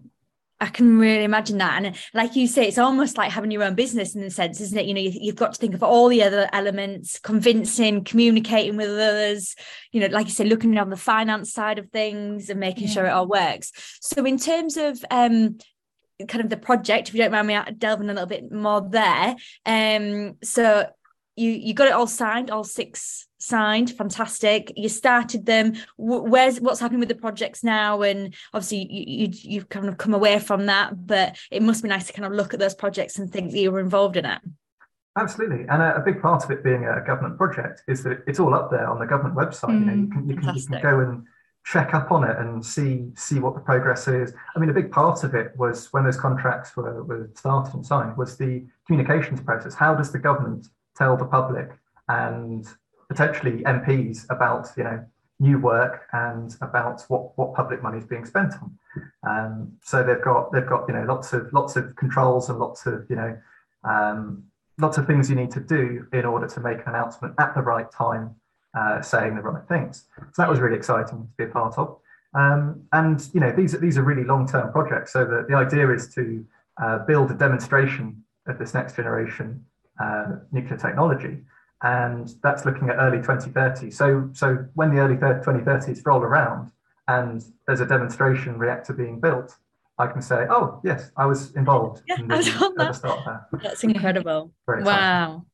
I can really imagine that. And like you say, it's almost like having your own business in a sense, isn't it? You know, you, have got to think of all the other elements, convincing, communicating with others, you know, like you said, looking on the finance side of things and making yeah. sure it all works. So in terms of um kind of the project, if you don't mind me delving a little bit more there. Um, so you you got it all signed, all six signed fantastic. You started them. Where's what's happening with the projects now? And obviously you, you you've kind of come away from that but it must be nice to kind of look at those projects and think that you were involved in it.
Absolutely. And a, a big part of it being a government project is that it's all up there on the government website. Mm, you know you can, you can, you can go and check up on it and see see what the progress is. I mean a big part of it was when those contracts were, were started and signed was the communications process. How does the government tell the public and potentially MPs about you know new work and about what what public money is being spent on. Um, so they've got they've got you know lots of lots of controls and lots of you know um, lots of things you need to do in order to make an announcement at the right time, uh, saying the right things. So that was really exciting to be a part of. Um, and you know these these are really long term projects. So the, the idea is to uh, build a demonstration of this next generation uh, nuclear technology and that's looking at early 2030. So, so when the early 2030s roll around and there's a demonstration reactor being built, I can say, oh yes, I was involved
yeah,
in the,
at the start there. That's incredible. wow.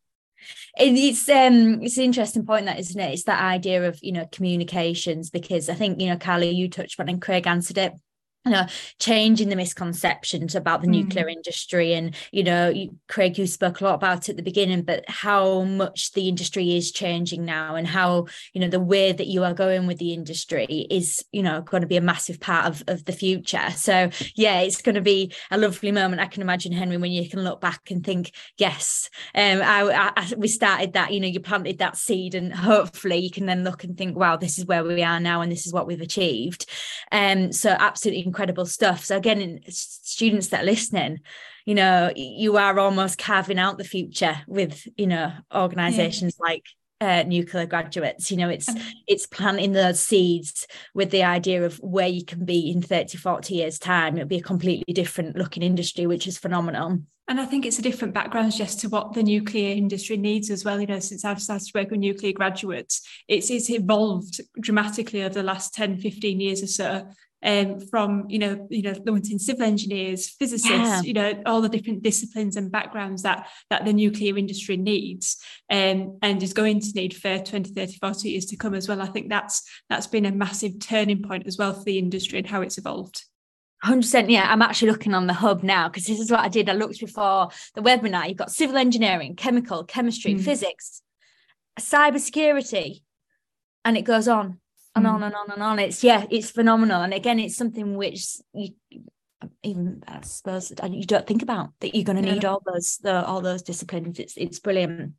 It's um it's an interesting point that isn't it? It's that idea of you know communications because I think you know Carly you touched on and Craig answered it you know changing the misconceptions about the mm. nuclear industry. And you know you, craig you spoke a lot about it at the beginning but how much the industry is changing now and how you know the way that you are going with the industry is you know going to be a massive part of, of the future. So yeah it's going to be a lovely moment i can imagine henry when you can look back and think yes um I, I, we started that you know you planted that seed and hopefully you can then look and think wow this is where we are now and this is what we've achieved. Um so absolutely incredible stuff. So again, students that are listening, you know, you are almost carving out the future with, you know, organizations yeah. like uh, nuclear graduates you know it's it's planting those seeds with the idea of where you can be in 30 40 years time it'll be a completely different looking industry which is phenomenal
and I think it's a different background just to what the nuclear industry needs as well. You know, since I've started working with nuclear graduates, it's, it's evolved dramatically over the last 10, 15 years or so um, from you know you know wanting civil engineers physicists yeah. you know all the different disciplines and backgrounds that that the nuclear industry needs um, and is going to need for 20 30 40 years to come as well. I think that's that's been a massive turning point as well for the industry and how it's evolved.
100% yeah. I'm actually looking on the hub now because this is what i did. I looked before the webinar. You've got civil engineering chemical chemistry mm. physics cyber security and it goes on and mm. on and on and on. It's yeah, it's phenomenal. And again, it's something which you even I suppose you don't think about that you're going to need yeah. all those the, all those disciplines. It's it's brilliant.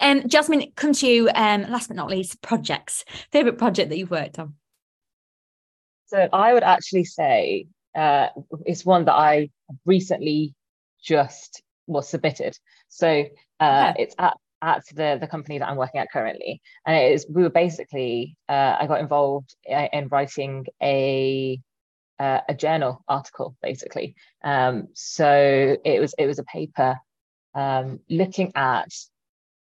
Um, Jasmine, come to you. Um, last but not least, projects. Favorite project that you've worked on?
So I would actually say uh, it's one that I recently just was submitted. So uh, yeah. it's at at the, the company that I'm working at currently. And it is, we were basically, uh, I got involved uh, in writing a, uh, a journal article, basically. Um, so it was, it was a paper um, looking at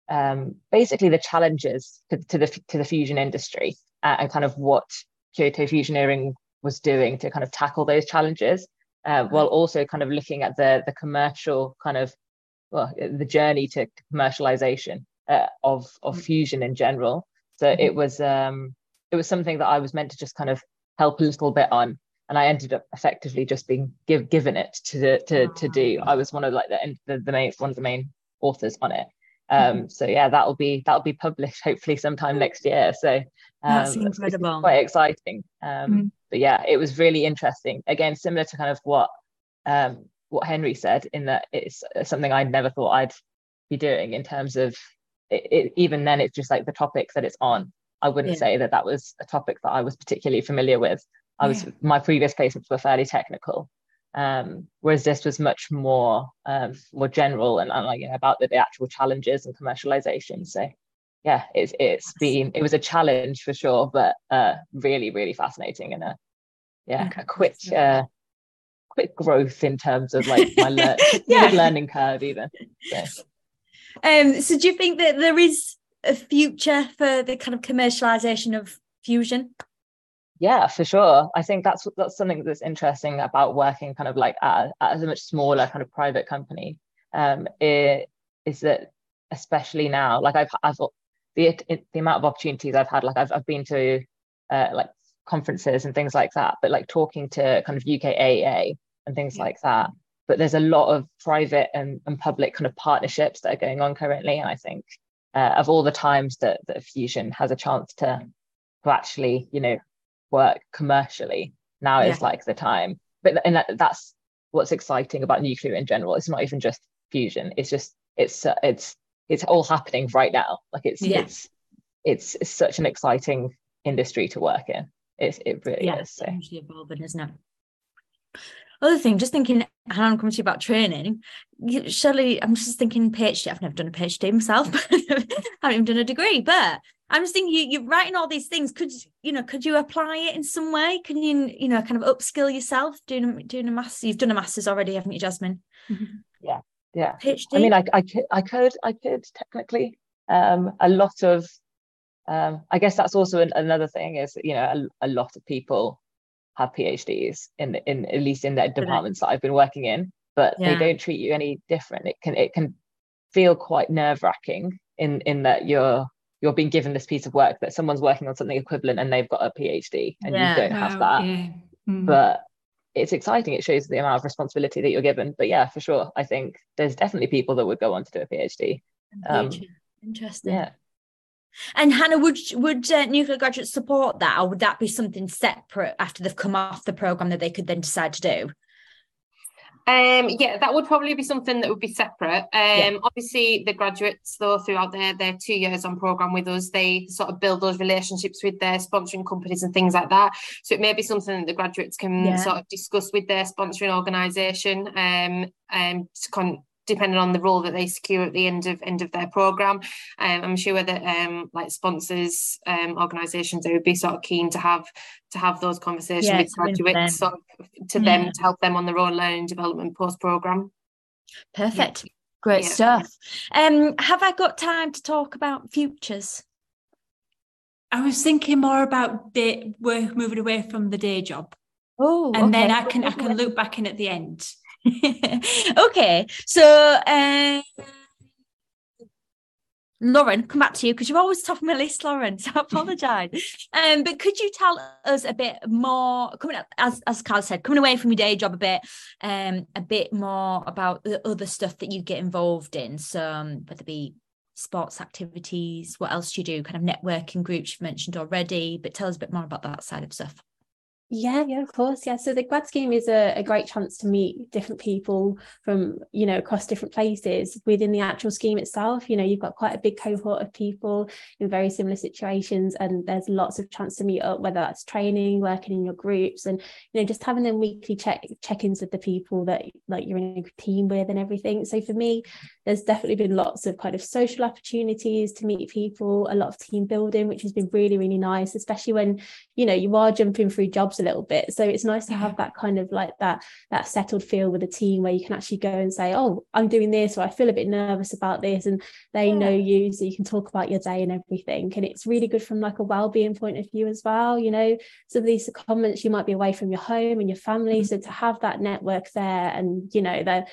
um, basically the challenges to, to, the, to the fusion industry uh, and kind of what Kyoto Fusioneering was doing to kind of tackle those challenges. Uh, while also kind of looking at the the commercial kind of well, the journey to commercialization uh, of of mm-hmm. fusion in general. So mm-hmm. it was um, it was something that I was meant to just kind of help a little bit on. and I ended up effectively just being give, given it to the, to to do. I was one of like the the, the main one of the main authors on it. Um, mm-hmm. so yeah, that'll be that'll be published hopefully sometime next year. So um,
that's incredible,
quite exciting. Um, mm-hmm. But yeah, it was really interesting. Again, similar to kind of what um, what Henry said, in that it's something I never thought I'd be doing in terms of it, it, even then. It's just like the topic that it's on. I wouldn't yeah. say that that was a topic that I was particularly familiar with. I was yeah. my previous placements were fairly technical, um, whereas this was much more um, more general and, and you know, about the, the, actual challenges and commercialization. So yeah, it's it's been it was a challenge for sure, but uh, really really fascinating and a yeah a quick uh, quick growth in terms of like my lear- [laughs] yeah. learning curve even. So.
Um, so do you think that there is a future for the kind of commercialization of fusion?
Yeah, for sure. I think that's that's something that's interesting about working kind of like at, at a much smaller kind of private company. Um, it, is that especially now, like I've I've the the amount of opportunities I've had, like I've I've been to uh, like conferences and things like that, but like talking to kind of UKAEA and things yeah. like that. But there's a lot of private and, and public kind of partnerships that are going on currently, and I think uh, of all the times that that Fusion has a chance to to actually, you know, work commercially now yeah. is like the time but and that, that's what's exciting about nuclear in general it's not even just fusion it's just it's uh, it's it's all happening right now like it's yeah. it's, it's it's such an exciting industry to work in it's, it really yeah, is so.
evolving isn't it other thing, just thinking, how I'm coming to you about training. Surely, I'm just thinking PhD. I've never done a PhD myself, [laughs] I haven't even done a degree. But I'm just thinking, you, you're writing all these things. Could you know? Could you apply it in some way? Can you, you know, kind of upskill yourself doing doing a master? You've done a master's already, haven't you, Jasmine?
Mm-hmm. Yeah, yeah. PhD. I mean, I, I could, I could, I could technically. Um, a lot of, um, I guess that's also an, another thing is you know a, a lot of people have PhDs in in at least in the departments that I've been working in, but yeah. they don't treat you any different. It can it can feel quite nerve wracking in in that you're you're being given this piece of work that someone's working on something equivalent and they've got a PhD and yeah. you don't have that. Yeah. Mm. But it's exciting. It shows the amount of responsibility that you're given. But yeah, for sure, I think there's definitely people that would go on to do a PhD.
Um, Interesting. Yeah. And Hannah, would would uh, nuclear graduates support that, or would that be something separate after they've come off the program that they could then decide to do?
Um, yeah, that would probably be something that would be separate. Um, yeah. Obviously, the graduates, though, throughout their, their two years on program with us, they sort of build those relationships with their sponsoring companies and things like that. So it may be something that the graduates can yeah. sort of discuss with their sponsoring organisation um, um, to con- depending on the role that they secure at the end of end of their program. Um, I'm sure that um, like sponsors, um, organisations, they would be sort of keen to have to have those conversations yeah, with graduates, sort of to yeah. them to help them on their own learning development post program.
Perfect. Yeah. Great stuff. Um, have I got time to talk about futures?
I was thinking more about day, work moving away from the day job.
Oh,
and okay. then I can I can look back in at the end. [laughs]
okay, so uh, Lauren, come back to you because you're always top of my list, Lauren. So I apologise. [laughs] um, but could you tell us a bit more, coming up, as as Carl said, coming away from your day job a bit, um, a bit more about the other stuff that you get involved in. So um, whether it be sports activities, what else do you do? Kind of networking groups you've mentioned already, but tell us a bit more about that side of stuff.
Yeah, yeah, of course. Yeah. So the grad scheme is a, a, great chance to meet different people from, you know, across different places within the actual scheme itself. You know, you've got quite a big cohort of people in very similar situations, and there's lots of chance to meet up, whether that's training, working in your groups, and you know, just having them weekly check check-ins with the people that like you're in a team with and everything. So for me, there's definitely been lots of kind of social opportunities to meet people, a lot of team building, which has been really, really nice, especially when, you know, you are jumping through jobs a little bit so it's nice to have that kind of like that that settled feel with a team where you can actually go and say oh i'm doing this or i feel a bit nervous about this and they yeah. know you so you can talk about your day and everything and it's really good from like a well-being point of view as well you know some of these comments you might be away from your home and your family mm-hmm. so to have that network there and you know they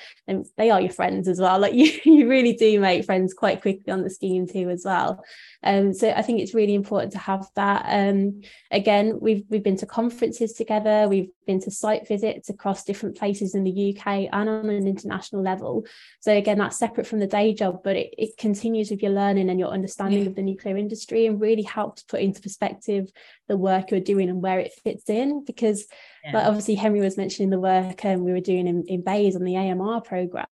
they are your friends as well [laughs] like you you really do make friends quite quickly on the scheme too as well um, so I think it's really important to have that. Um, again, we've we've been to conferences together. We've been to site visits across different places in the UK and on an international level. So again, that's separate from the day job, but it, it continues with your learning and your understanding yeah. of the nuclear industry and really helps put into perspective the work you're doing and where it fits in. Because yeah. like obviously Henry was mentioning the work um, we were doing in, in BEIS on the AMR program,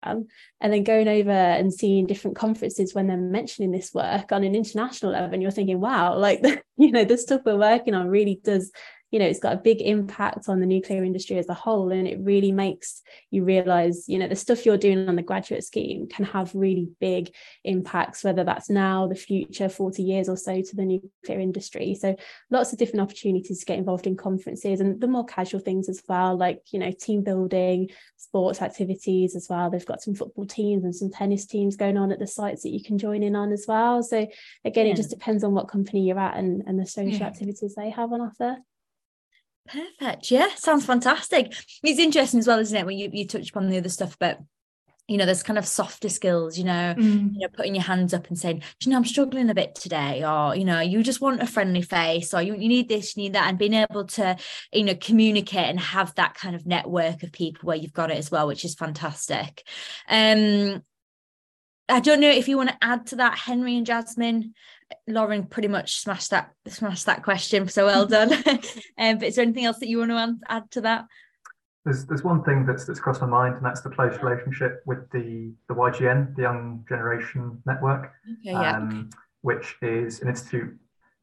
and then going over and seeing different conferences when they're mentioning this work on an international level, and you're thinking, wow, like [laughs] you know, the stuff we're working on really does you know it's got a big impact on the nuclear industry as a whole and it really makes you realize you know the stuff you're doing on the graduate scheme can have really big impacts whether that's now the future 40 years or so to the nuclear industry so lots of different opportunities to get involved in conferences and the more casual things as well like you know team building sports activities as well they've got some football teams and some tennis teams going on at the sites that you can join in on as well so again yeah. it just depends on what company you're at and, and the social yeah. activities they have on offer
Perfect. Yeah, sounds fantastic. It's interesting as well, isn't it? When you, you touch upon the other stuff, but you know, there's kind of softer skills, you know, mm. you know, putting your hands up and saying, you know, I'm struggling a bit today, or you know, you just want a friendly face, or you, you need this, you need that, and being able to, you know, communicate and have that kind of network of people where you've got it as well, which is fantastic. Um, I don't know if you want to add to that, Henry and Jasmine. Lauren pretty much smashed that smashed that question, so well [laughs] done. [laughs] um, but is there anything else that you want to add to that?
There's there's one thing that's that's crossed my mind, and that's the close relationship with the the YGN, the Young Generation Network, okay, yeah. um, which is an institute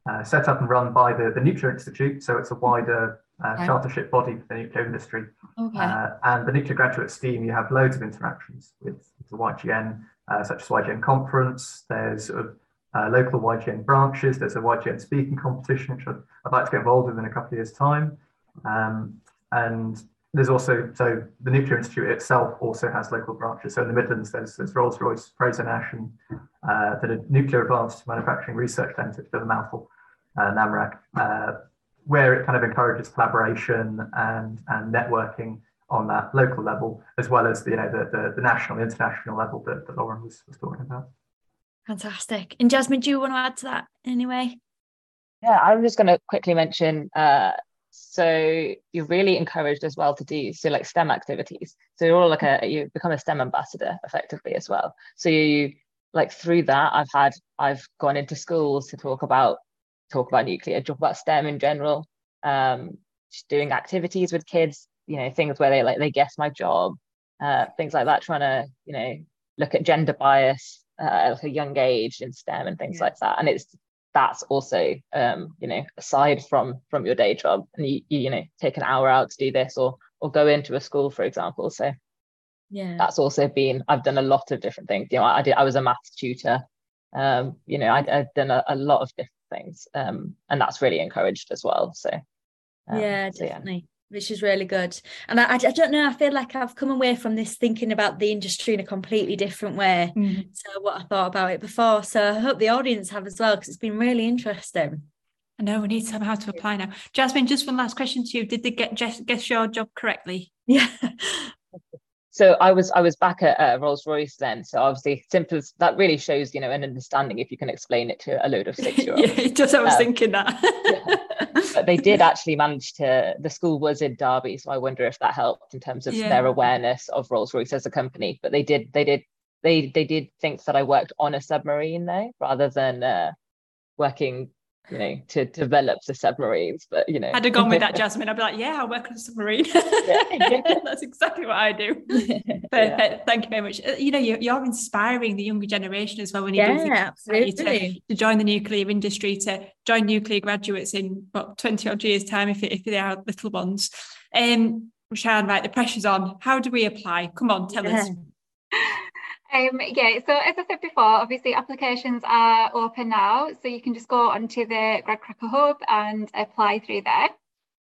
uh, set up and run by the the Nuclear Institute. So it's a wider uh, okay. chartership body for the nuclear industry. Okay. Uh, and the nuclear graduate scheme, you have loads of interactions with, with the YGN, uh, such as YGN conference. There's of uh, local YGN branches. There's a YGN speaking competition, which I'd, like to get involved with in a couple of years' time. Um, and there's also, so the Nuclear Institute itself also has local branches. So in the Midlands, there's, there's Rolls Royce, Frazer-Nash, and uh, the Nuclear Advanced Manufacturing Research Centre, which is a mouthful, uh, NAMRAC, uh, where it kind of encourages collaboration and, and networking on that local level, as well as the, you know, the, the, the national, international level that, that Lauren was, was talking about.
Fantastic. And Jasmine, do you want to add to that anyway?
Yeah, I'm just going to quickly mention. Uh, so you're really encouraged as well to do so like STEM activities. So you're all like a you become a STEM ambassador effectively as well. So you like through that, I've had I've gone into schools to talk about talk about nuclear, talk about STEM in general. Um, just doing activities with kids, you know, things where they like they guess my job, uh, things like that, trying to you know look at gender bias uh, at a young age in STEM and things yeah. like that. And it's that's also um, you know aside from from your day job, and you, you you know take an hour out to do this or or go into a school, for example. So yeah, that's also been I've done a lot of different things. You know, I did I was a maths tutor. Um, you know, I, have done a, a, lot of different things, um, and that's really encouraged as well. So
um, yeah, definitely. So, yeah which is really good. And I, I, don't know, I feel like I've come away from this thinking about the industry in a completely different way mm. to what I thought about it before. So I hope the audience have as well, because it's been really interesting.
I know we need to how to apply now. Jasmine, just one last question to you. Did they get guess, guess your job correctly?
Yeah.
So I was I was back at uh, Rolls Royce then. So obviously, simple that really shows you know an understanding if you can explain it to a load of six year olds.
yeah, just [laughs] I was um, thinking that.
yeah. But they did actually manage to. The school was in Derby, so I wonder if that helped in terms of yeah. their awareness of Rolls Royce as a company. But they did they did they they did think that I worked on a submarine though, rather than uh, working you know, to develop the submarines. But you know,
I'd have gone with that, [laughs] Jasmine. I'd be like, yeah, I work on a submarine. [laughs] [laughs] That's exactly what I do. Perfect. Yeah. Thank you very much. Uh, you know, you're, you're inspiring the younger generation as well when you
yeah,
do to, to, join the nuclear industry, to join nuclear graduates in what 20 odd years' time if, if they are little ones. Um, Rashaan, right, the pressure's on. How do we apply? Come on, tell yeah. us.
Um, yeah, so as I said before, obviously applications are open now, so you can just go onto the GradCracker Hub and apply through there.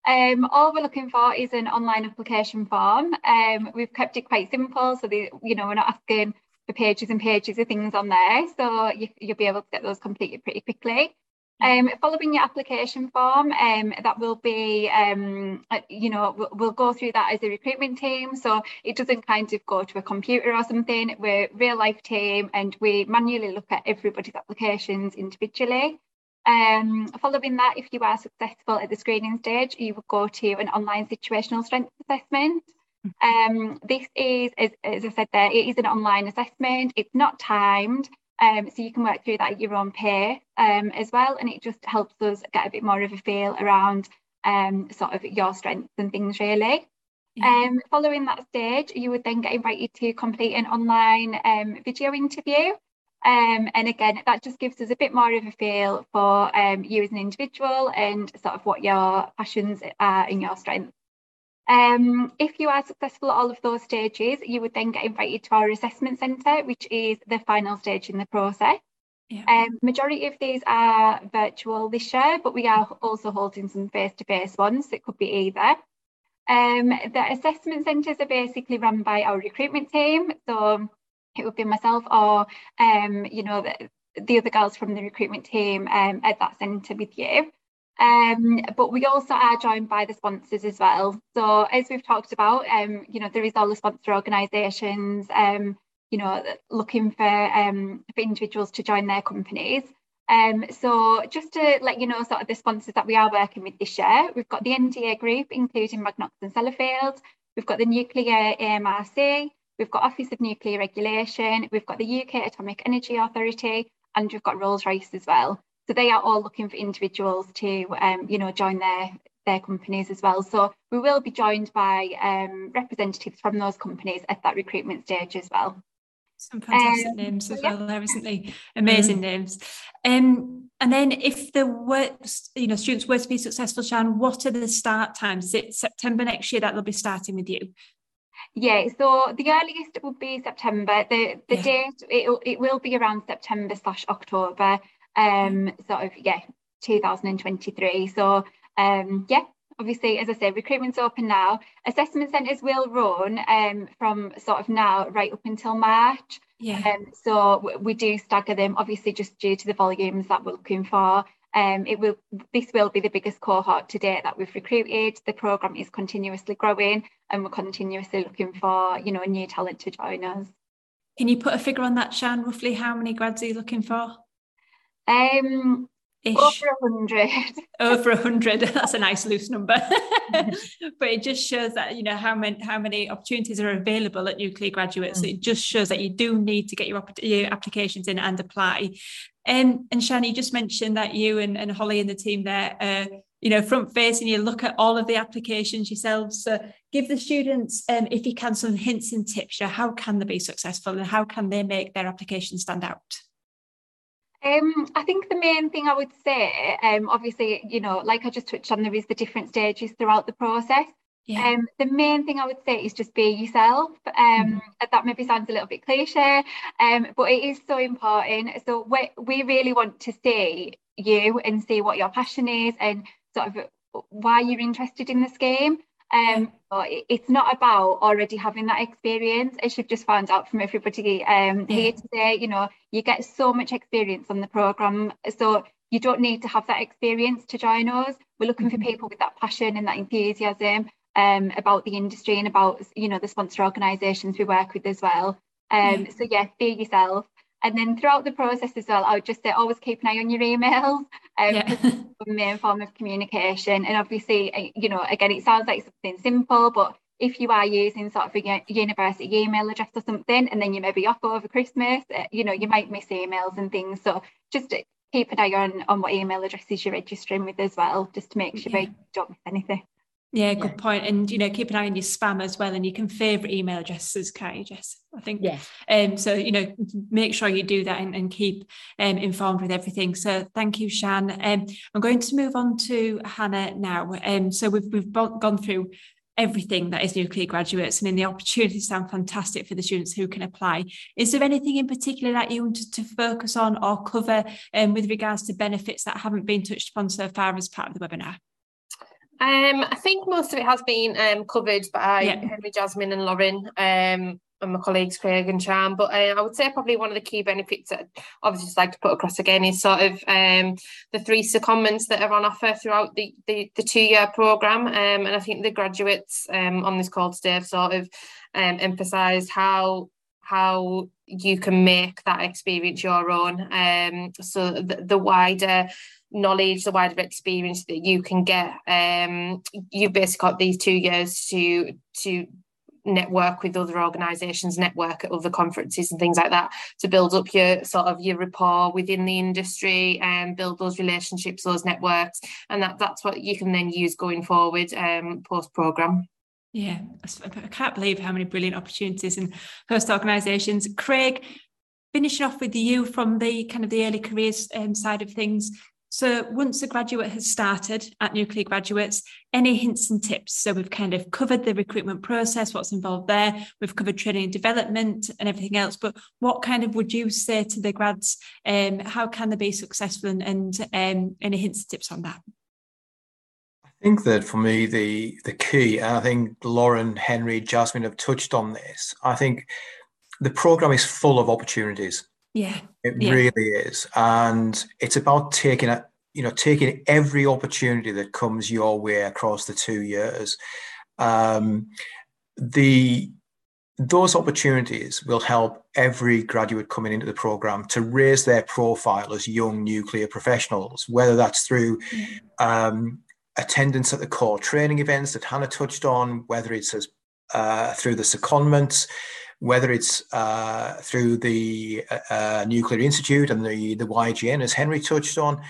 Um, all we're looking for is an online application form. Um, we've kept it quite simple, so the, you know we're not asking for pages and pages of things on there, so you, you'll be able to get those completed pretty quickly. Um, following your application form, um, that will be, um, uh, you know, we'll, we'll, go through that as a recruitment team. So it doesn't kind of go to a computer or something. We're real life team and we manually look at everybody's applications individually. Um, following that, if you are successful at the screening stage, you will go to an online situational strength assessment. Um, this is, as, as I said there, it is an online assessment. It's not timed, um, so you can work through that at your own pace um, as well. And it just helps us get a bit more of a feel around um, sort of your strengths and things really. Um, following that stage, you would then get invited to complete an online um, video interview. Um, and again, that just gives us a bit more of a feel for um, you as an individual and sort of what your passions are and your strengths. Um, if you are successful at all of those stages, you would then get invited to our assessment centre, which is the final stage in the process. Yeah. Um, majority of these are virtual this year, but we are also holding some face-to-face ones. It could be either. Um, the assessment centres are basically run by our recruitment team. So it would be myself or, um, you know, the, the other girls from the recruitment team um, at that centre with you. Um, but we also are joined by the sponsors as well. So as we've talked about, um, you know, there is all the sponsor organisations, um, you know, looking for um, for individuals to join their companies. Um, so just to let you know sort of the sponsors that we are working with this year, we've got the NDA group, including Magnox and Sellafield. We've got the Nuclear AMRC. We've got Office of Nuclear Regulation. We've got the UK Atomic Energy Authority, and we've got Rolls-Royce as well. So they are all looking for individuals to, um, you know, join their their companies as well. So we will be joined by um, representatives from those companies at that recruitment stage as well.
Some fantastic um, names as yeah. well there, isn't they? Amazing mm. names. Um, and then if the work, you know, students were to be successful, Shan, what are the start times? Is it September next year that they'll be starting with you?
Yeah, so the earliest would be September. The the yeah. date it it will be around September slash October. Um, sort of yeah, 2023. So um, yeah, obviously, as I say, recruitment's open now. Assessment centres will run um, from sort of now right up until March.
Yeah.
Um, so we do stagger them, obviously, just due to the volumes that we're looking for. Um, it will. This will be the biggest cohort to date that we've recruited. The program is continuously growing, and we're continuously looking for you know new talent to join us.
Can you put a figure on that, Shan? Roughly, how many grads are you looking for?
Um, Ish. Over a hundred. [laughs]
Over a hundred. [laughs] That's a nice loose number. [laughs] but it just shows that you know how many how many opportunities are available at nuclear graduates. Mm. It just shows that you do need to get your, your applications in and apply. Um, and Shani, you just mentioned that you and, and Holly and the team there, uh, you know, front facing, you look at all of the applications yourselves. So give the students, um, if you can, some hints and tips. You know, how can they be successful and how can they make their application stand out?
Um, I think the main thing I would say, um, obviously, you know, like I just touched on, there is the different stages throughout the process. Yeah. Um, the main thing I would say is just be yourself. Um, mm-hmm. That maybe sounds a little bit cliche, um, but it is so important. So we, we really want to see you and see what your passion is and sort of why you're interested in this game. Um, but it's not about already having that experience, as you've just found out from everybody um, here today. You know, you get so much experience on the program, so you don't need to have that experience to join us. We're looking mm-hmm. for people with that passion and that enthusiasm um, about the industry and about you know the sponsor organisations we work with as well. Um, So yeah, be yourself. And then throughout the process as well, I would just say always keep an eye on your emails. Um, yeah. the main form of communication. And obviously, uh, you know, again, it sounds like something simple, but if you are using sort of a university email address or something, and then you may be off over Christmas, uh, you know, you might miss emails and things. So just keep an eye on on what email addresses you're registering with as well, just to make sure yeah. you don't miss anything.
Yeah, good yeah. point. And you know, keep an eye on your spam as well, and you can favourite email addresses, can't you, Jess? I think.
Yeah.
Um. So you know, make sure you do that and, and keep um informed with everything. So thank you, Shan. Um, I'm going to move on to Hannah now. Um. So we've we've gone through everything that is nuclear graduates and in the opportunities sound fantastic for the students who can apply. Is there anything in particular that you wanted to focus on or cover um, with regards to benefits that haven't been touched upon so far as part of the webinar?
Um, I think most of it has been um, covered by yeah. Henry, Jasmine, and Lauren, um, and my colleagues Craig and Charm. But uh, I would say probably one of the key benefits that I'd obviously just like to put across again is sort of um, the three secondments that are on offer throughout the the, the two year program. Um, and I think the graduates um, on this call today have sort of um, emphasised how how you can make that experience your own. Um, so the, the wider knowledge, the wider experience that you can get. Um, you've basically got these two years to to network with other organizations network at other conferences and things like that to build up your sort of your rapport within the industry and build those relationships those networks. And that that's what you can then use going forward um, post program
yeah i can't believe how many brilliant opportunities and host organizations craig finishing off with you from the kind of the early careers um, side of things so once a graduate has started at Nuclear Graduates, any hints and tips? So we've kind of covered the recruitment process, what's involved there. We've covered training and development and everything else. But what kind of would you say to the grads? Um, how can they be successful and, and um, any hints and tips on that?
I think that for me, the the key, and I think Lauren, Henry, Jasmine have touched on this. I think the program is full of opportunities.
Yeah.
It
yeah.
really is. And it's about taking it, you know, taking every opportunity that comes your way across the two years. Um, the those opportunities will help every graduate coming into the program to raise their profile as young nuclear professionals, whether that's through um, attendance at the core training events that Hannah touched on, whether it's as, uh, through the secondments, whether it's uh, through the uh, uh Nuclear Institute and the, the YGN, as Henry touched on,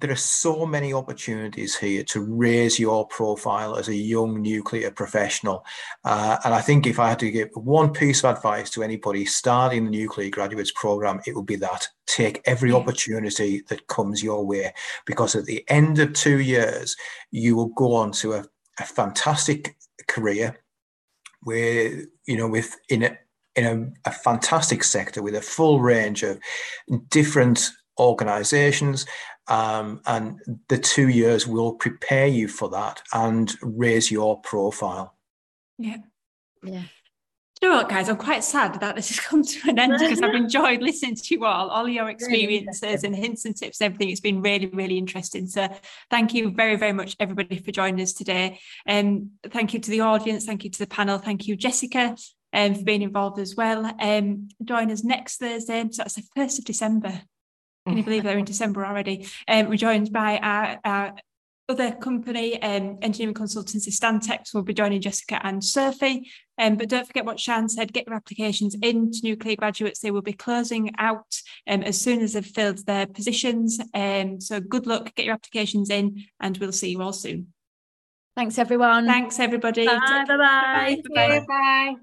there are so many opportunities here to raise your profile as a young nuclear professional. Uh, and I think if I had to give one piece of advice to anybody starting the nuclear graduates program, it would be that take every opportunity that comes your way, because at the end of two years, you will go on to a, a fantastic career where, you know, with in a, in a, a fantastic sector with a full range of different organizations um, and the two years will prepare you for that and raise your profile
yeah
yeah
you know what, guys? I'm quite sad that this has [laughs] come to an end because I've [laughs] enjoyed listening to you all, all your experiences and hints and tips and everything. It's been really, really interesting. So thank you very, very much, everybody, for joining us today. And um, thank you to the audience. Thank you to the panel. Thank you, Jessica, um, for being involved as well. Um, join us next Thursday. So that's the 1st of December. Can you believe they're in December already? Um, we're joined by our, our other company, um, engineering consultancy Stantec, will be joining Jessica and Sophie. Um, but don't forget what Shan said, get your applications in to nuclear graduates. They will be closing out um, as soon as they've filled their positions. Um, so good luck, get your applications in, and we'll see you all soon.
Thanks, everyone.
Thanks, everybody.
Bye-bye.
Bye. Bye.